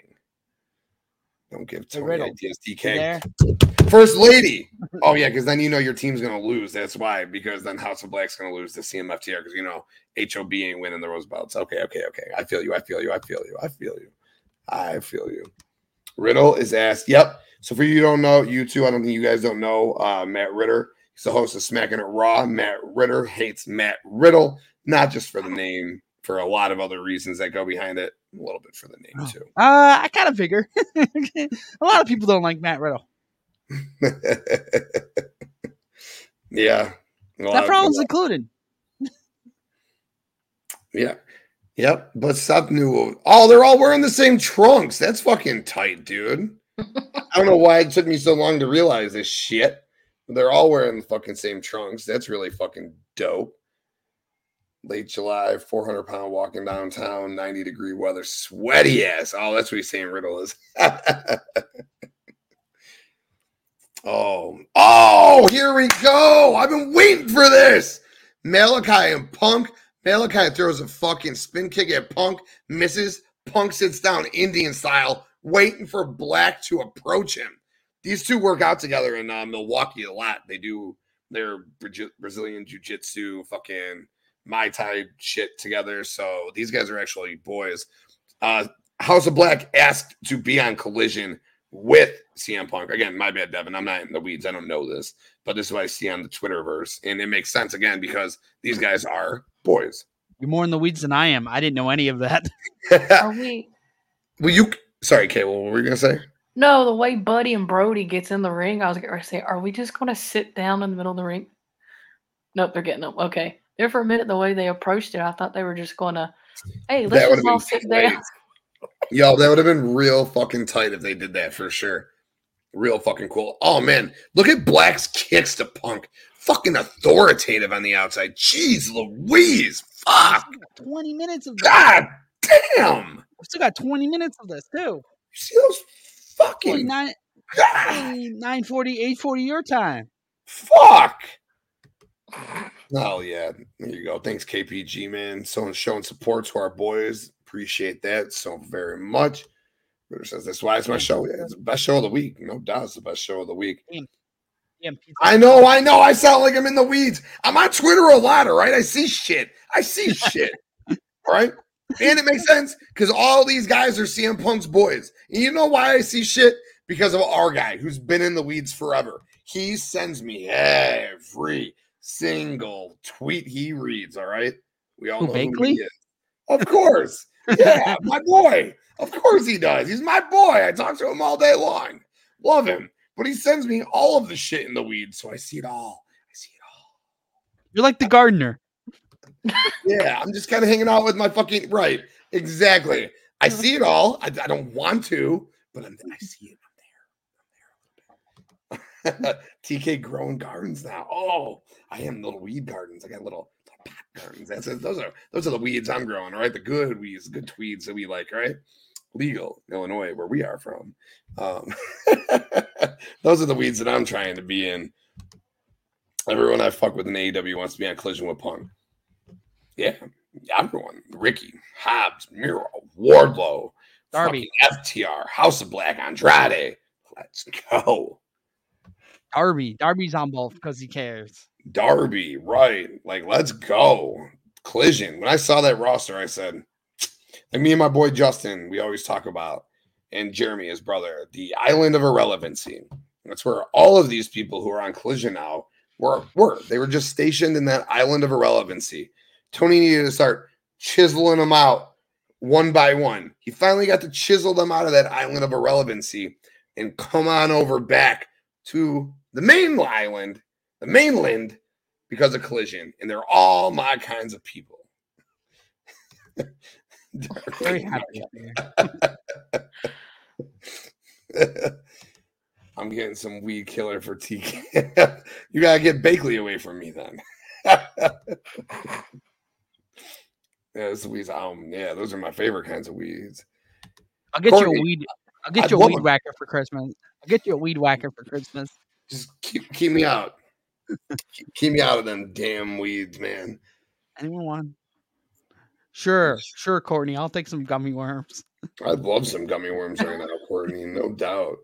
Don't give Tony riddle. ideas, DK. First lady. Oh yeah, because then you know your team's gonna lose. That's why. Because then House of Black's gonna lose to CMFTR because you know HOB ain't winning the rose belts. Okay, okay, okay. I feel you. I feel you. I feel you. I feel you. I feel you. Riddle is asked. Yep. So for you don't know, you two, I don't think you guys don't know uh, Matt Ritter. He's the host of Smacking It Raw. Matt Ritter hates Matt Riddle, not just for the name, for a lot of other reasons that go behind it. A little bit for the name Oh. too. Uh, I kind of figure. a lot of people don't like Matt Riddle. yeah. That problem's included. Yeah. Yep. But Seth knew. Oh, they're all wearing the same trunks. That's fucking tight, dude. I don't know why it took me so long to realize this shit. They're all wearing the fucking same trunks. That's really fucking dope. Late July, 400 pound walking downtown, 90 degree weather, sweaty ass. Oh, that's what he's saying Riddle is. oh, oh, here we go. I've been waiting for this. Malachi and Punk. Malachi throws a fucking spin kick at Punk, misses. Punk sits down Indian style, waiting for Black to approach him. These two work out together in uh, Milwaukee a lot. They do their Brazilian jiu jitsu, fucking Muay Thai shit together. So these guys are actually boys. Uh, House of Black asked to be on collision with CM Punk. Again, my bad, Devin. I'm not in the weeds. I don't know this, but this is what I see on the Twitterverse. And it makes sense again because these guys are boys. You're more in the weeds than I am. I didn't know any of that. Are we? Well, you sorry, Kay, what were you gonna say? No, the way Buddy and Brody gets in the ring, I was going to say, are we just going to sit down in the middle of the ring? Nope, they're getting up. Okay. There for a minute, the way they approached it, I thought they were just going to, hey, let's That would've just all been sit great. down. Yo, that would have been real fucking tight if they did that for sure. Real fucking cool. Oh man, look at Black's kicks to Punk. Fucking authoritative on the outside. Jeez Louise. Fuck. 20 minutes of this. God damn. We still got 20 minutes of this too. You see those fucking 49, God, 940, 840 your time. fuck. Oh yeah, there you go. Thanks, KPG man. Someone showing support to our boys. Appreciate that so very much. That's why it's my show. It's the best show of the week. No doubt, it's the best show of the week. I know, I know. I sound like I'm in the weeds. I'm on Twitter a lot, all right? I see shit. I see shit. All right. And it makes sense because all these guys are CM Punk's boys. And you know why I see shit? Because of our guy who's been in the weeds forever. He sends me every single tweet he reads. All right. We all know who he is. Of course. Yeah, my boy. Of course he does. He's my boy. I talk to him all day long. Love him. But he sends me all of the shit in the weeds, so I see it all. I see it all. You're like the gardener. Yeah, I'm just kind of hanging out with my fucking right. Exactly. I see it all. I, I don't want to, but I'm, I see it. I'm there. I'm there. TK growing gardens now. Oh, I am little weed gardens. I got little, little pot gardens. That's it. Those are those are the weeds I'm growing. All right, the good weeds, the good tweeds that we like. Right, legal Illinois, where we are from. Um, those are the weeds that I'm trying to be in. Everyone I fuck with in AEW wants to be on Collision with Punk. Yeah, everyone. Ricky, Hobbs, Miro, Wardlow, Darby. FTR, House of Black, Andrade. Let's go. Darby. Darby's on both because he cares. Darby, right. Like, let's go. Collision. When I saw that roster, I said, like me and my boy Justin, we always talk about, and Jeremy, his brother, the island of irrelevancy. That's where all of these people who are on Collision now were. were. They were just stationed in that island of irrelevancy. Tony needed to start chiseling them out one by one. He finally got to chisel them out of that island of irrelevancy and come on over back to the main island, the mainland, because of collision. And they're all my kinds of people. Very happy. I'm getting some weed killer for TK. you gotta get Bakley away from me then. Yeah, this weeds. Um, yeah, those are my favorite kinds of weeds. I'll get you a weed. I'll get you a weed it. whacker for Christmas. I'll get you a weed whacker for Christmas. Just keep keep me out. keep, keep me out of them damn weeds, man. Anyone want? Sure, sure, Courtney. I'll take some gummy worms. I'd love some gummy worms right now, Courtney. No doubt.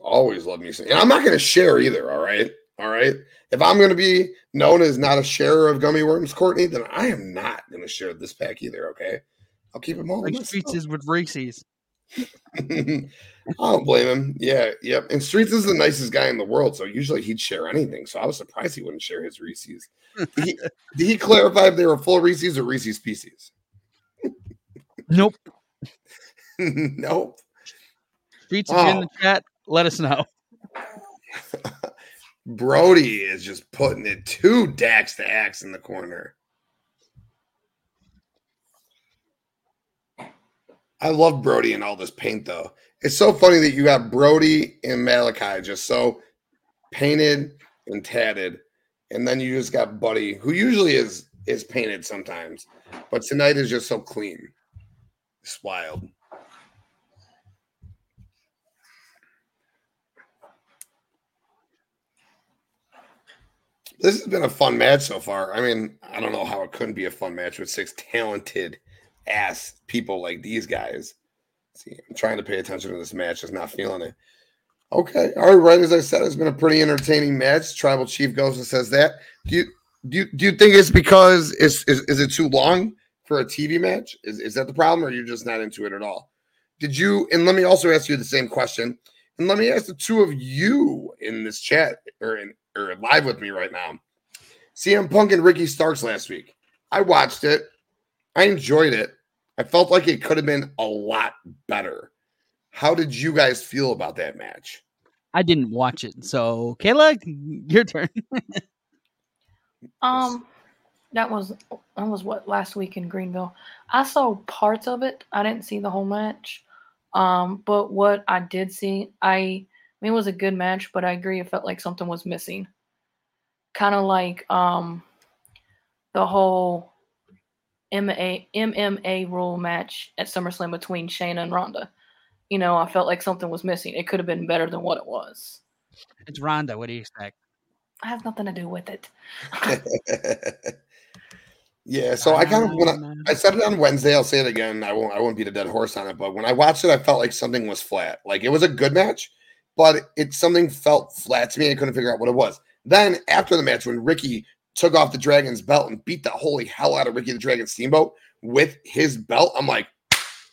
Always love me some. And I'm not going to share either. All right. All right. If I'm going to be known as not a sharer of gummy worms, Courtney, then I am not going to share this pack either. Okay. I'll keep them all. Like streets is with Reese's. I don't blame him. Yeah. Yep. And Streets is the nicest guy in the world. So usually he'd share anything. So I was surprised he wouldn't share his Reese's. Did he, did he clarify if they were full Reese's or Reese's Pieces? Nope. nope. Streets, you're in Oh. the chat, let us know. Brody is just putting it two Dax to Axe in the corner. I love Brody and all this paint though. It's so funny that you got Brody and Malachi just so painted and tatted, and then you just got Buddy, who usually is is painted sometimes, but tonight is just so clean. It's wild. This has been a fun match so far. I mean, I don't know how it couldn't be a fun match with six talented ass people like these guys. see, I'm trying to pay attention to this match, just not feeling it. Okay, all right. Right as I said, it's been a pretty entertaining match. Tribal Chief goes and says that. Do you do you, do you think it's because is, is is it too long for a TV match? Is is that the problem, or you're just not into it at all? Did you? And let me also ask you the same question. And let me ask the two of you in this chat or in or live with me right now. CM Punk and Ricky Starks last week. I watched it. I enjoyed it. I felt like it could have been a lot better. How did you guys feel about that match? I didn't watch it, so Kayla, your turn. Um, that was that was what last week in Greenville. I saw parts of it. I didn't see the whole match. Um, but what I did see, I, I mean, it was a good match, but I agree it felt like something was missing. Kind of like um, the whole MMA MMA rule match at SummerSlam between Shayna and Ronda. You know, I felt like something was missing. It could have been better than what it was. It's Ronda. What do you expect? I have nothing to do with it. yeah, so I kind of when I, I said it on Wednesday, I'll say it again. I won't I won't beat a dead horse on it, but when I watched it, I felt like something was flat. Like it was a good match, but it something felt flat to me. I couldn't figure out what it was. Then after the match, when Ricky took off the Dragon's belt and beat the holy hell out of Ricky the Dragon Steamboat with his belt, I'm like,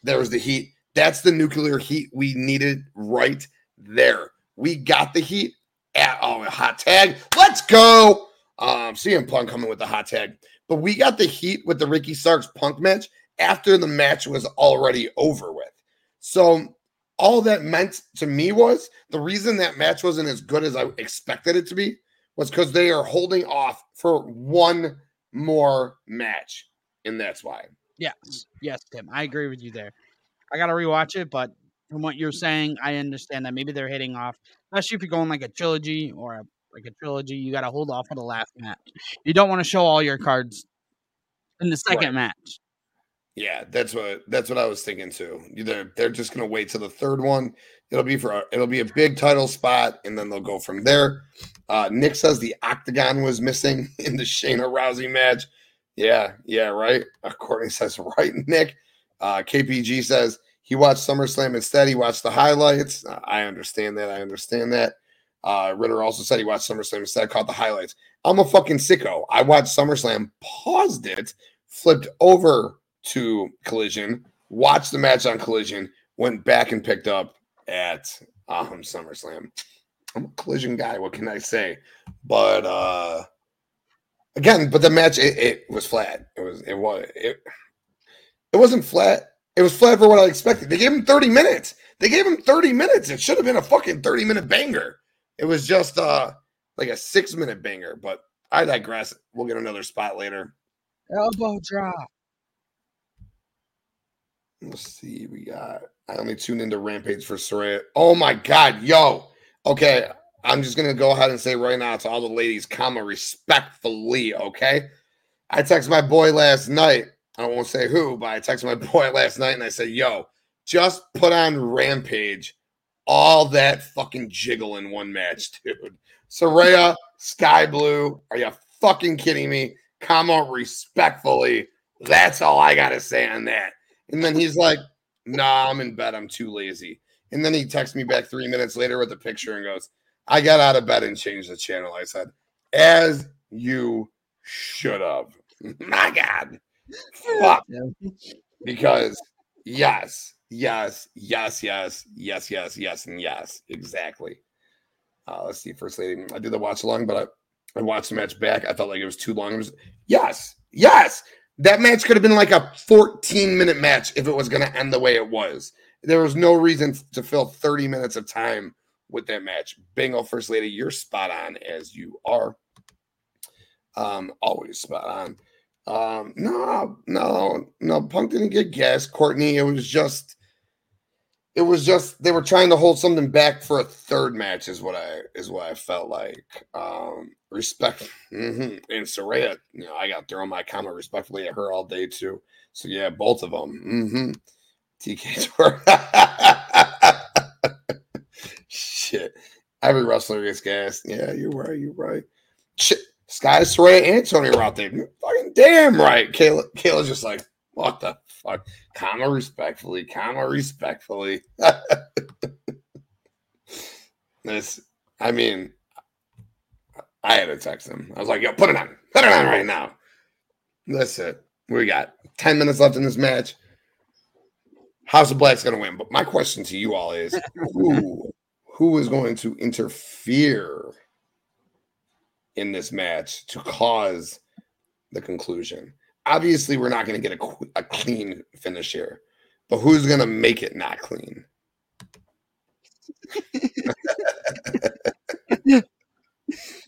there's the heat. That's the nuclear heat we needed right there. We got the heat. At, oh, a hot tag. Let's go. Um, CM Punk coming with the hot tag. But we got the heat with the Ricky Starks Punk match after the match was already over with. So all that meant to me was the reason that match wasn't as good as I expected it to be was because they are holding off for one more match. And that's why. Yes, yes, Tim. I agree with you there. I gotta rewatch it, but from what you're saying, I understand that maybe they're hitting off. Especially if you're going like a trilogy or a, like a trilogy, you gotta hold off on the last match. You don't want to show all your cards in the second Right. match. Yeah, that's what that's what I was thinking too. They're they're just gonna wait till the third one. It'll be for it'll be a big title spot, and then they'll go from there. Uh, Nick says the octagon was missing in the Shayna Rousey match. Yeah, yeah, right. Uh, Courtney says right, Nick. Uh, KPG says he watched SummerSlam instead. He watched the highlights. Uh, I understand that. I understand that. Uh, Ritter also said he watched SummerSlam instead, caught the highlights. I'm a fucking sicko. I watched SummerSlam, paused it, flipped over to Collision, watched the match on Collision, went back and picked up at um, SummerSlam. I'm a Collision guy. What can I say? But uh again, but the match it, it was flat. It was it was it. It wasn't flat. It was flat for what I expected. They gave him 30 minutes. They gave him 30 minutes. It should have been a fucking 30 minute banger. It was just uh like a six minute banger. But I digress. We'll get another spot later. Elbow drop. Let's see. We got. I only tuned into Rampage for Saraya. Oh my god, yo. Okay, I'm just gonna go ahead and say right now to all the ladies, comma respectfully. Okay, I texted my boy last night. I won't say who, but I texted my boy last night and I said, "Yo, just put on Rampage, all that fucking jiggle in one match, dude." Saraya, Sky Blue, are you fucking kidding me? Comma respectfully. That's all I gotta say on that. And then he's like, nah, I'm in bed. I'm too lazy. And then he texts me back three minutes later with a picture and goes, I got out of bed and changed the channel. I said, as you should have. My God. Fuck. Because yes, yes, yes, yes, yes, yes, yes, and yes. Exactly. Uh, let's see, first lady. I did the watch along, but I, I watched the match back. I felt like it was too long. It was yes, yes. That match could have been like a 14 minute match if it was going to end the way it was. There was no reason to fill 30 minutes of time with that match. Bingo, First Lady, you're spot on as you are. Um, always spot on. Um, no, no, no, Punk didn't get gas. Courtney, it was just it was just they were trying to hold something back for a third match is what I is what I felt like. Um respect mhm. and Saraya, you know, I got thrown my comment respectfully at her all day too. So yeah, both of them. Mm-hmm. TK tour. Shit. Every wrestler gets gas. Yeah, you're right. You're right. Shit. Sky Saraya and Tony are out there. You're fucking damn right. Kayla Kayla's just like, what the fuck? Comma respectfully, comma respectfully. this, I mean, I had to text him. I was like, yo, put it on. Put it on right now. That's it. We got 10 minutes left in this match. House of Black's going to win. But my question to you all is who, who is going to interfere in this match to cause the conclusion? Obviously, we're not going to get a, a clean finish here, but who's going to make it not clean?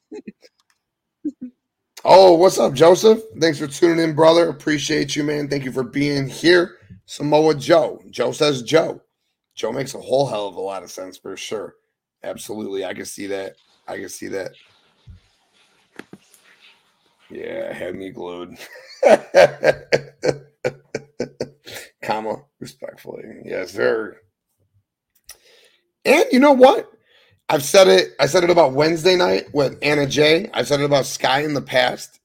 oh, what's up, Joseph? Thanks for tuning in, brother. Appreciate you, man. Thank you for being here. Samoa Joe. Joe says Joe. Joe makes a whole hell of a lot of sense for sure. Absolutely. I can see that. I can see that. Yeah, had me glued. Comma, respectfully. Yes, sir. And you know what? I've said it. I said it about Wednesday night with Anna Jay. I've said it about Sky in the past.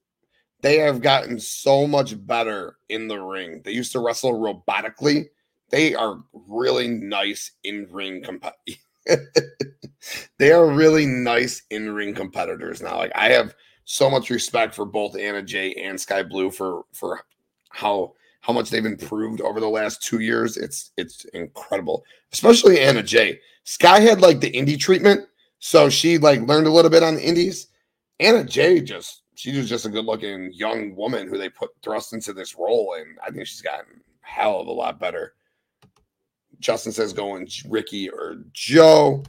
They have gotten so much better in the ring. They used to wrestle robotically. They are really nice in ring comp- They are really nice in ring competitors now. Like I have so much respect for both Anna Jay and Sky Blue for for how how much they've improved over the last two years. It's it's incredible, especially Anna Jay. Sky had like the indie treatment, so she like learned a little bit on the indies. Anna Jay just she was just a good looking young woman who they put thrust into this role, and I think she's gotten hell of a lot better. Justin says going Ricky or Joe.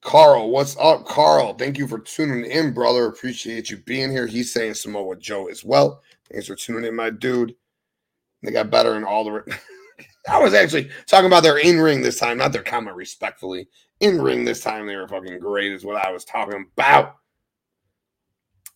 Carl, what's up, Carl? Thank you for tuning in, brother. Appreciate you being here. He's saying Samoa Joe as well. Thanks for tuning in, my dude. They got better in all the I was actually talking about their in ring this time, not their comment respectfully. In ring this time, they were fucking great, is what I was talking about.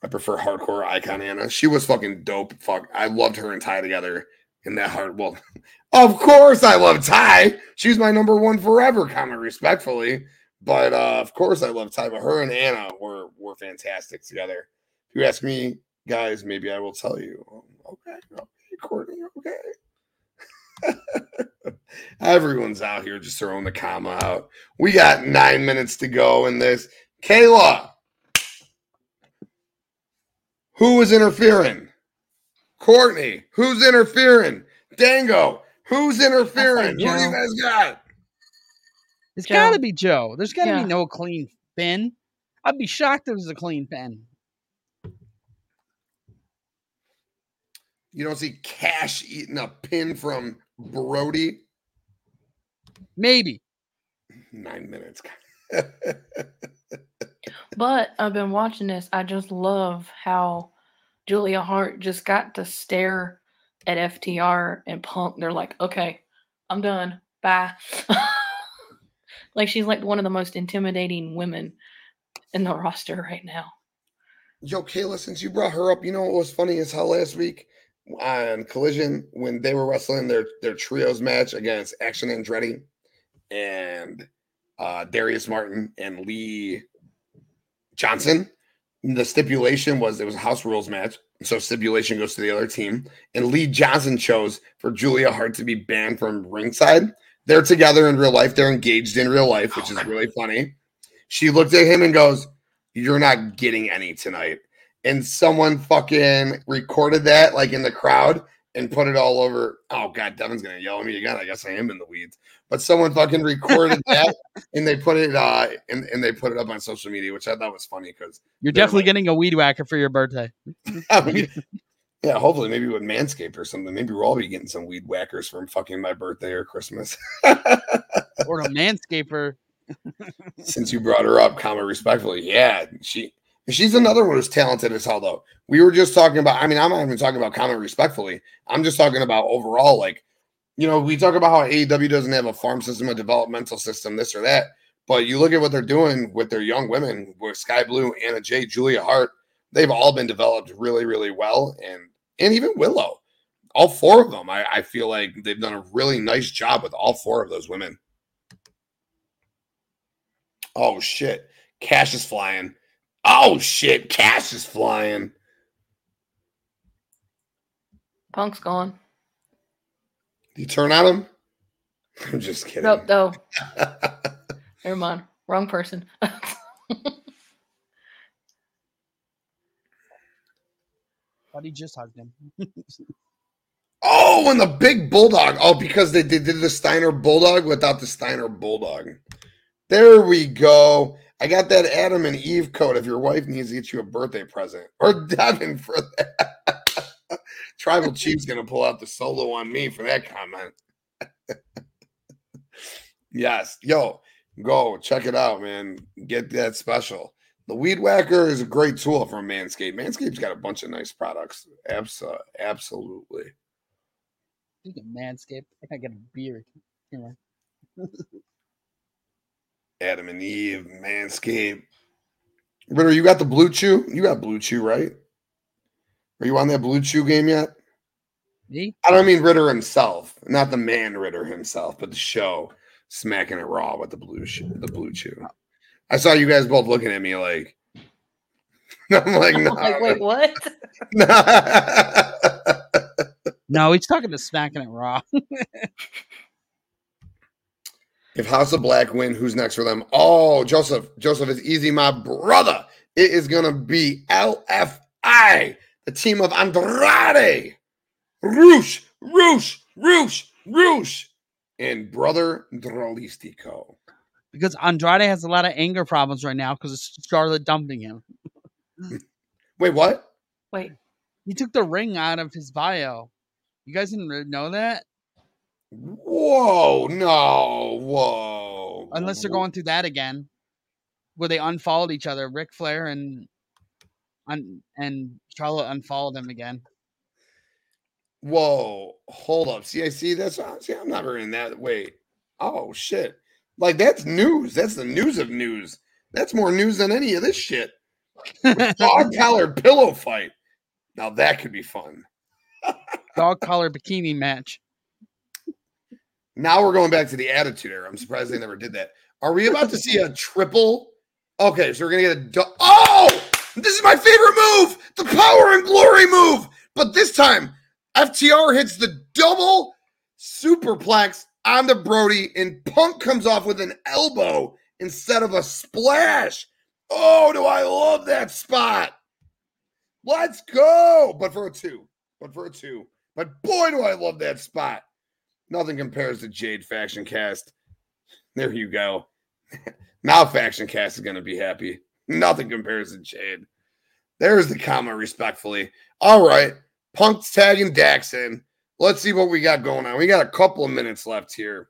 I prefer hardcore icon Anna. She was fucking dope. Fuck, I loved her and Ty together in that hard. Well, of course I love Ty. She's my number one forever. Comment respectfully, but uh, of course I love Ty. But her and Anna were were fantastic together. If you ask me, guys, maybe I will tell you. Okay, okay, Courtney, okay. Everyone's out here just throwing the comma out. We got nine minutes to go in this. Kayla, who is interfering? Courtney, who's interfering? Dango, who's interfering? What do you Joe. guys got? It's Joe. got to be Joe. There's got to Yeah. be no clean pin. I'd be shocked if it was a clean pin. You don't see Cash eating a pin from Brody. Maybe. Nine minutes. But I've been watching this. I just love how Julia Hart just got to stare at FTR and Punk. They're like, okay, I'm done. Bye. like she's like one of the most intimidating women in the roster right now. Yo, Kayla, since you brought her up, you know what was funny is how last week on Collision when they were wrestling their their trios match against Action Andretti and uh, Darius Martin and Lee Johnson. The stipulation was it was a house rules match, so stipulation goes to the other team. And Lee Johnson chose for Julia Hart to be banned from ringside. They're together in real life. They're engaged in real life, which is really funny. She looked at him and goes, you're not getting any tonight. And someone fucking recorded that like in the crowd and put it all over. Oh god, Devin's gonna yell at me again. I guess I am in the weeds. But someone fucking recorded that and they put it uh and, and they put it up on social media, which I thought was funny because You're definitely like- getting a weed whacker for your birthday. yeah, hopefully maybe with Manscaped or something. Maybe we'll all be getting some weed whackers from fucking my birthday or Christmas. Or a manscaper. since you brought her up, comment respectfully. Yeah, she she's another one who's talented as hell though. We were just talking about, I mean, I'm not even talking about comment respectfully. I'm just talking about overall, like, you know, we talk about how AEW doesn't have a farm system, a developmental system, this or that. But you look at what they're doing with their young women, with Sky Blue, Anna Jay, Julia Hart, they've all been developed really, really well. And and even Willow. All four of them, I, I feel like they've done a really nice job with all four of those women. Oh shit. Cash is flying. Oh shit. Cash is flying. Punk's gone. Do you turn on him? I'm just kidding. Nope, no. Never mind. Wrong person. But he just hugged him. oh, and the big bulldog. Oh, because they did, did the Steiner bulldog without the Steiner bulldog. There we go. I got that Adam and Eve code if your wife needs to get you a birthday present. Or Devin for that. Tribal Chief's gonna pull out the solo on me for that comment. yes. Yo, go check it out, man. Get that special. The Weed Whacker is a great tool from Manscaped. Manscaped's got a bunch of nice products. Abs- absolutely. Think of manscape. I gotta get a beard. Adam and Eve, Manscaped. Ritter, you got the Blue Chew? You got Blue Chew, right? Are you on that Blue Chew game yet? Me? I don't mean Ritter himself, not the man Ritter himself, but the show smacking it raw with the blue chew, the blue chew. I saw you guys both looking at me like I'm like, no. like, wait, what? No, he's talking to smacking it raw. If House of Black win, who's next for them? Oh, Joseph. Joseph is easy, my brother. It is gonna be LFI, the team of Andrade, Roosh, Roosh, Roosh, Roosh, and brother Dralistico. because Andrade has a lot of anger problems right now because of Charlotte dumping him. Wait, what? Wait, He took the ring out of his bio. You guys didn't know that? Whoa, no, whoa. Unless they're going through that again, where they unfollowed each other. Ric Flair and un- and Charlotte unfollowed him again. Whoa, hold up. See, I see that's uh, see, I'm not in that. Wait. Oh shit. Like that's news. That's the news of news. That's more news than any of this shit. Dog collar pillow fight. Now that could be fun. Dog collar bikini match. Now we're going back to the attitude era. I'm surprised they never did that. Are we about to see a triple? Okay, so we're gonna get a. Du- oh, this is my favorite move, the power and glory move. But this time, FTR hits the double superplex onto Brody, and Punk comes off with an elbow instead of a splash. Oh, do I love that spot? Let's go. But for a two. But for a two. But boy, do I love that spot. Nothing compares to Jade Faction Cast. There you go. now Faction Cast is going to be happy. Nothing compares to Jade. There's the comma, respectfully. All right. Punk's tagging Dax in. Let's see what we got going on. We got a couple of minutes left here.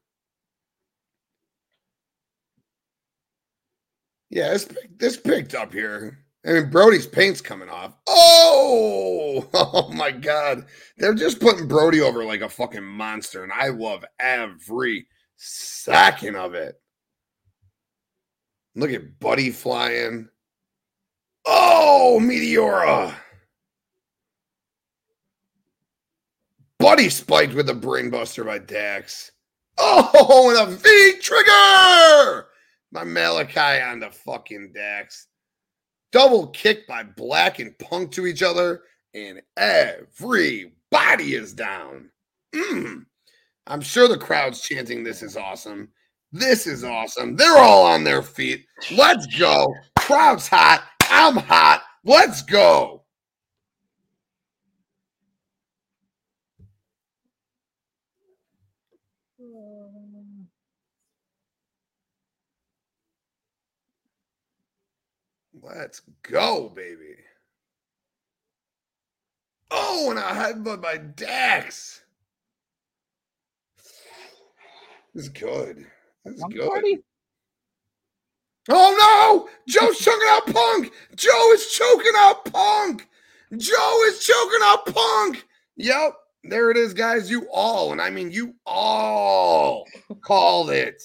Yeah, this this picked up here. I mean, Brody's paint's coming off. Oh, oh my God. They're just putting Brody over like a fucking monster, and I love every second of it. Look at Buddy flying. Oh, Meteora. Buddy spiked with a brainbuster by Dax. Oh, and a V trigger! My Malakai on the fucking Dax. Double kick by Black and Punk to each other, and everybody is down. Mm. I'm sure the crowd's chanting, This is awesome. This is awesome. They're all on their feet. Let's go. Crowd's hot. I'm hot. Let's go. Let's go, baby. Oh, and a headbutt by Dax. This is good. This is good. Oh no! Joe's choking out Punk! Joe is choking out Punk! Joe is choking out Punk! Yep, there it is, guys. You all, and I mean you all called it.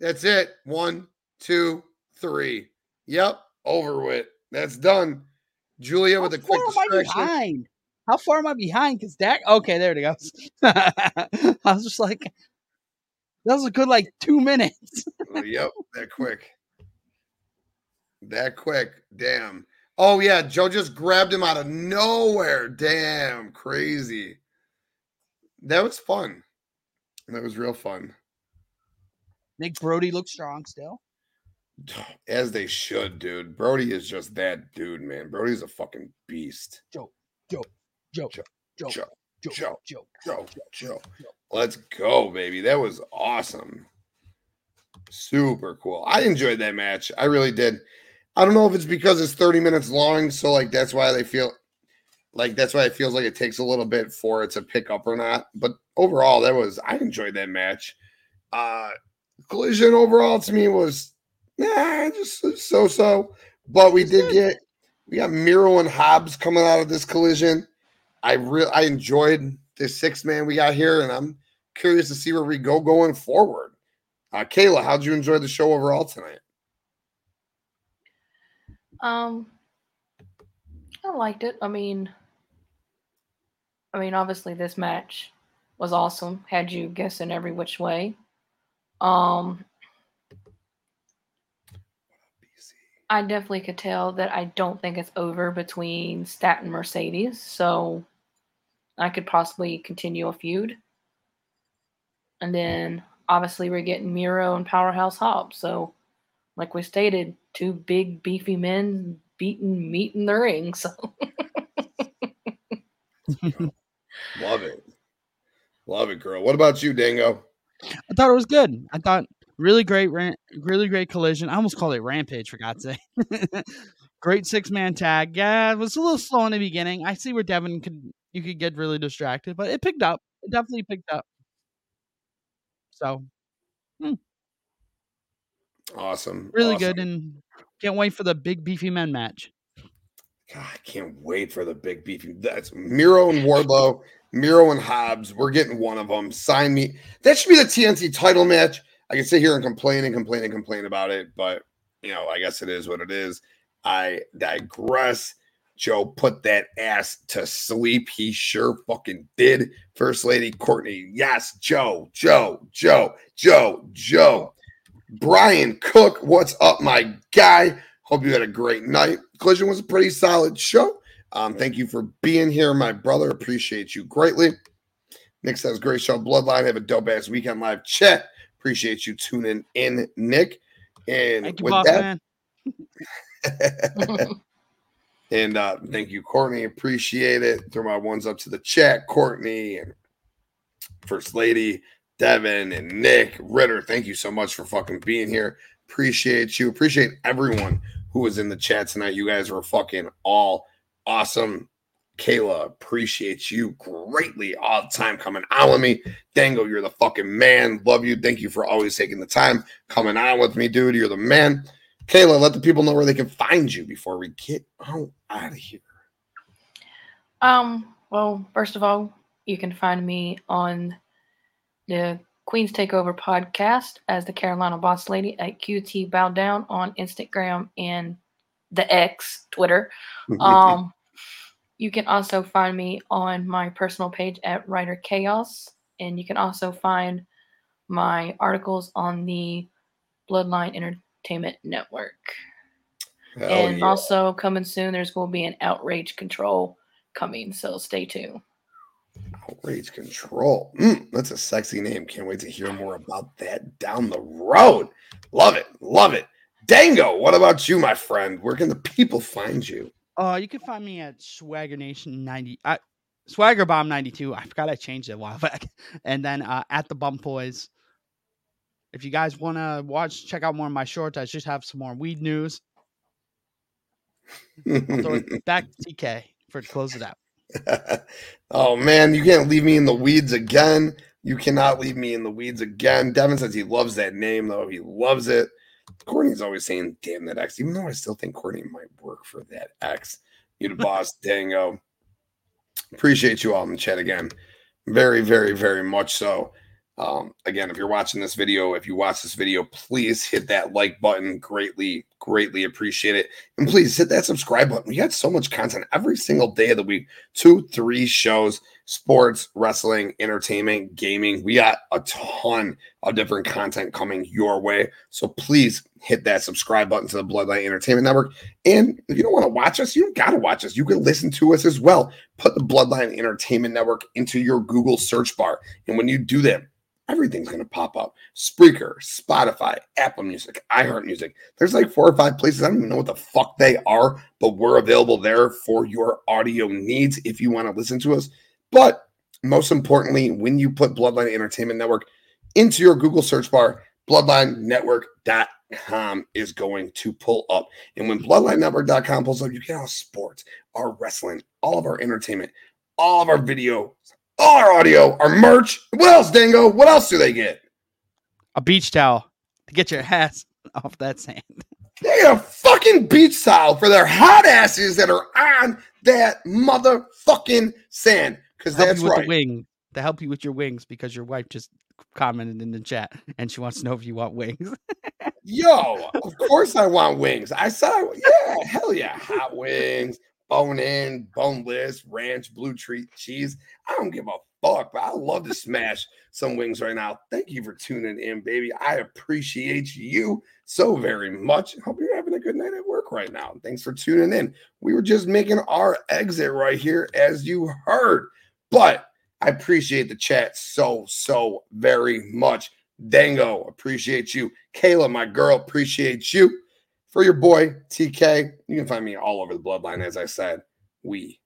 That's it. One, two, three. Yep, over with. That's done. Julia with a quick distraction. behind? How far am I behind? Because Dak. Okay, there it goes. I was just like, that was a good like two minutes. oh, yep, that quick. That quick. Damn. Oh yeah, Joe just grabbed him out of nowhere. Damn, crazy. That was fun. That was real fun. Nick Brody looks strong still. As they should, dude. Brody is just that dude, man. Brody's a fucking beast. Joe, Joe, Joe, Joe, Joe, Joe, Joe, Joe, Joe, Joe. Let's go, baby. That was awesome. Super cool. I enjoyed that match. I really did. I don't know if it's because it's 30 minutes long, so like that's why they feel like that's why it feels like it takes a little bit for it to pick up or not. But overall, that was I enjoyed that match. Uh collision overall to me was nah, just so so. But we did get we got Miro and Hobbs coming out of this collision. I really I enjoyed this six man we got here, and I'm curious to see where we go going forward. Uh, Kayla, how'd you enjoy the show overall tonight? Um, I liked it. I mean, I mean, obviously this match was awesome. Had you guessing every which way. Um, I definitely could tell that I don't think it's over between Stat and Mercedes, so I could possibly continue a feud. And then obviously we're getting Miro and Powerhouse Hobbs. So, like we stated, two big beefy men beating meat in the ring. So, love it, love it, girl. What about you, Dango? I thought it was good. I thought Really great, really great collision. I almost called it Rampage for God's sake. great six man tag. Yeah, it was a little slow in the beginning. I see where Devin could you could get really distracted, but it picked up. It definitely picked up. So, hmm. awesome, really awesome. good, and can't wait for the big beefy men match. God, I can't wait for the big beefy. That's Miro and Wardlow. Miro and Hobbs, we're getting one of them. Sign me. That should be the TNT title match. I can sit here and complain and complain and complain about it, but you know, I guess it is what it is. I digress. Joe put that ass to sleep. He sure fucking did. First Lady Courtney. Yes, Joe, Joe, Joe, Joe, Joe. Brian Cook, what's up, my guy? Hope you had a great night. Collision was a pretty solid show. Um, thank you for being here, my brother. Appreciate you greatly. Nick says, great show. Bloodline. Have a dope ass weekend live chat. Appreciate you tuning in, Nick. And Thank you, with boss that, man. and uh, thank you, Courtney. Appreciate it. Throw my ones up to the chat, Courtney and First Lady, Devin, and Nick Ritter. Thank you so much for fucking being here. Appreciate you. Appreciate everyone who was in the chat tonight. You guys were fucking all awesome. Kayla, appreciate you greatly all the time coming on with me. Dango, you're the fucking man. Love you. Thank you for always taking the time coming on with me, dude. You're the man. Kayla, let the people know where they can find you before we get out, out of here. Um, well, first of all, you can find me on the Queen's Takeover podcast as the Carolina Boss Lady at QT Bow Down on Instagram and the X, Twitter. Um, you can also find me on my personal page at Writer Chaos, and you can also find my articles on the Bloodline Entertainment Network. Hell and yeah. also coming soon, there's going to be an Outrage Control coming, so stay tuned. Outrage Control. Mm, that's a sexy name. Can't wait to hear more about that down the road. Love it. Love it. Dango, what about you, my friend? Where can the people find you? Uh, you can find me at Swagger Nation ninety. Uh, Swagger Bomb ninety two. I forgot I changed it a while back. And then uh, at the Bump Boys. If you guys want to watch, check out more of my shorts. I just have some more weed news. I'll throw it back to TK for to close it out. oh man, you can't leave me in the weeds again. You cannot leave me in the weeds again. Devin says he loves that name, though. He loves it. Courtney's always saying, damn that X, even though I still think Courtney might work for that X. You the boss, dango. Appreciate you all in the chat again. Very, very, very much so. Um, again, if you're watching this video, if you watch this video, please hit that like button. Greatly, greatly appreciate it. And please hit that subscribe button. We got so much content every single day of the week. Two, three shows, sports, wrestling, entertainment, gaming. We got a ton of different content coming your way. So please hit that subscribe button to the Bloodline Entertainment Network. And if you don't want to watch us, you got to watch us. You can listen to us as well. Put the Bloodline Entertainment Network into your Google search bar. And when you do that, everything's going to pop up Spreaker, Spotify, Apple Music, iHeart Music. There's like four or five places. I don't even know what the fuck they are, but we're available there for your audio needs if you want to listen to us. But most importantly, when you put Bloodline Entertainment Network into your Google search bar, bloodlinenetwork.com is going to pull up. And when bloodlinenetwork.com pulls up, you get our sports, our wrestling, all of our entertainment, all of our video, all our audio, our merch. What else, Dango? What else do they get? A beach towel to get your ass off that sand. They get a fucking beach towel for their hot asses that are on that motherfucking sand. Because Help that's you with right. the wing to help you with your wings because your wife just commented in the chat and she wants to know if you want wings. Yo, of course I want wings. I saw, yeah, hell yeah, hot wings, bone in, boneless, ranch, blue treat cheese. I don't give a fuck, but I love to smash some wings right now. Thank you for tuning in, baby. I appreciate you so very much. Hope you're having a good night at work right now. Thanks for tuning in. We were just making our exit right here, as you heard, but I appreciate the chat so, so very much. Dango, appreciate you. Kayla, my girl, appreciate you. For your boy, TK, you can find me all over the bloodline, as I said. We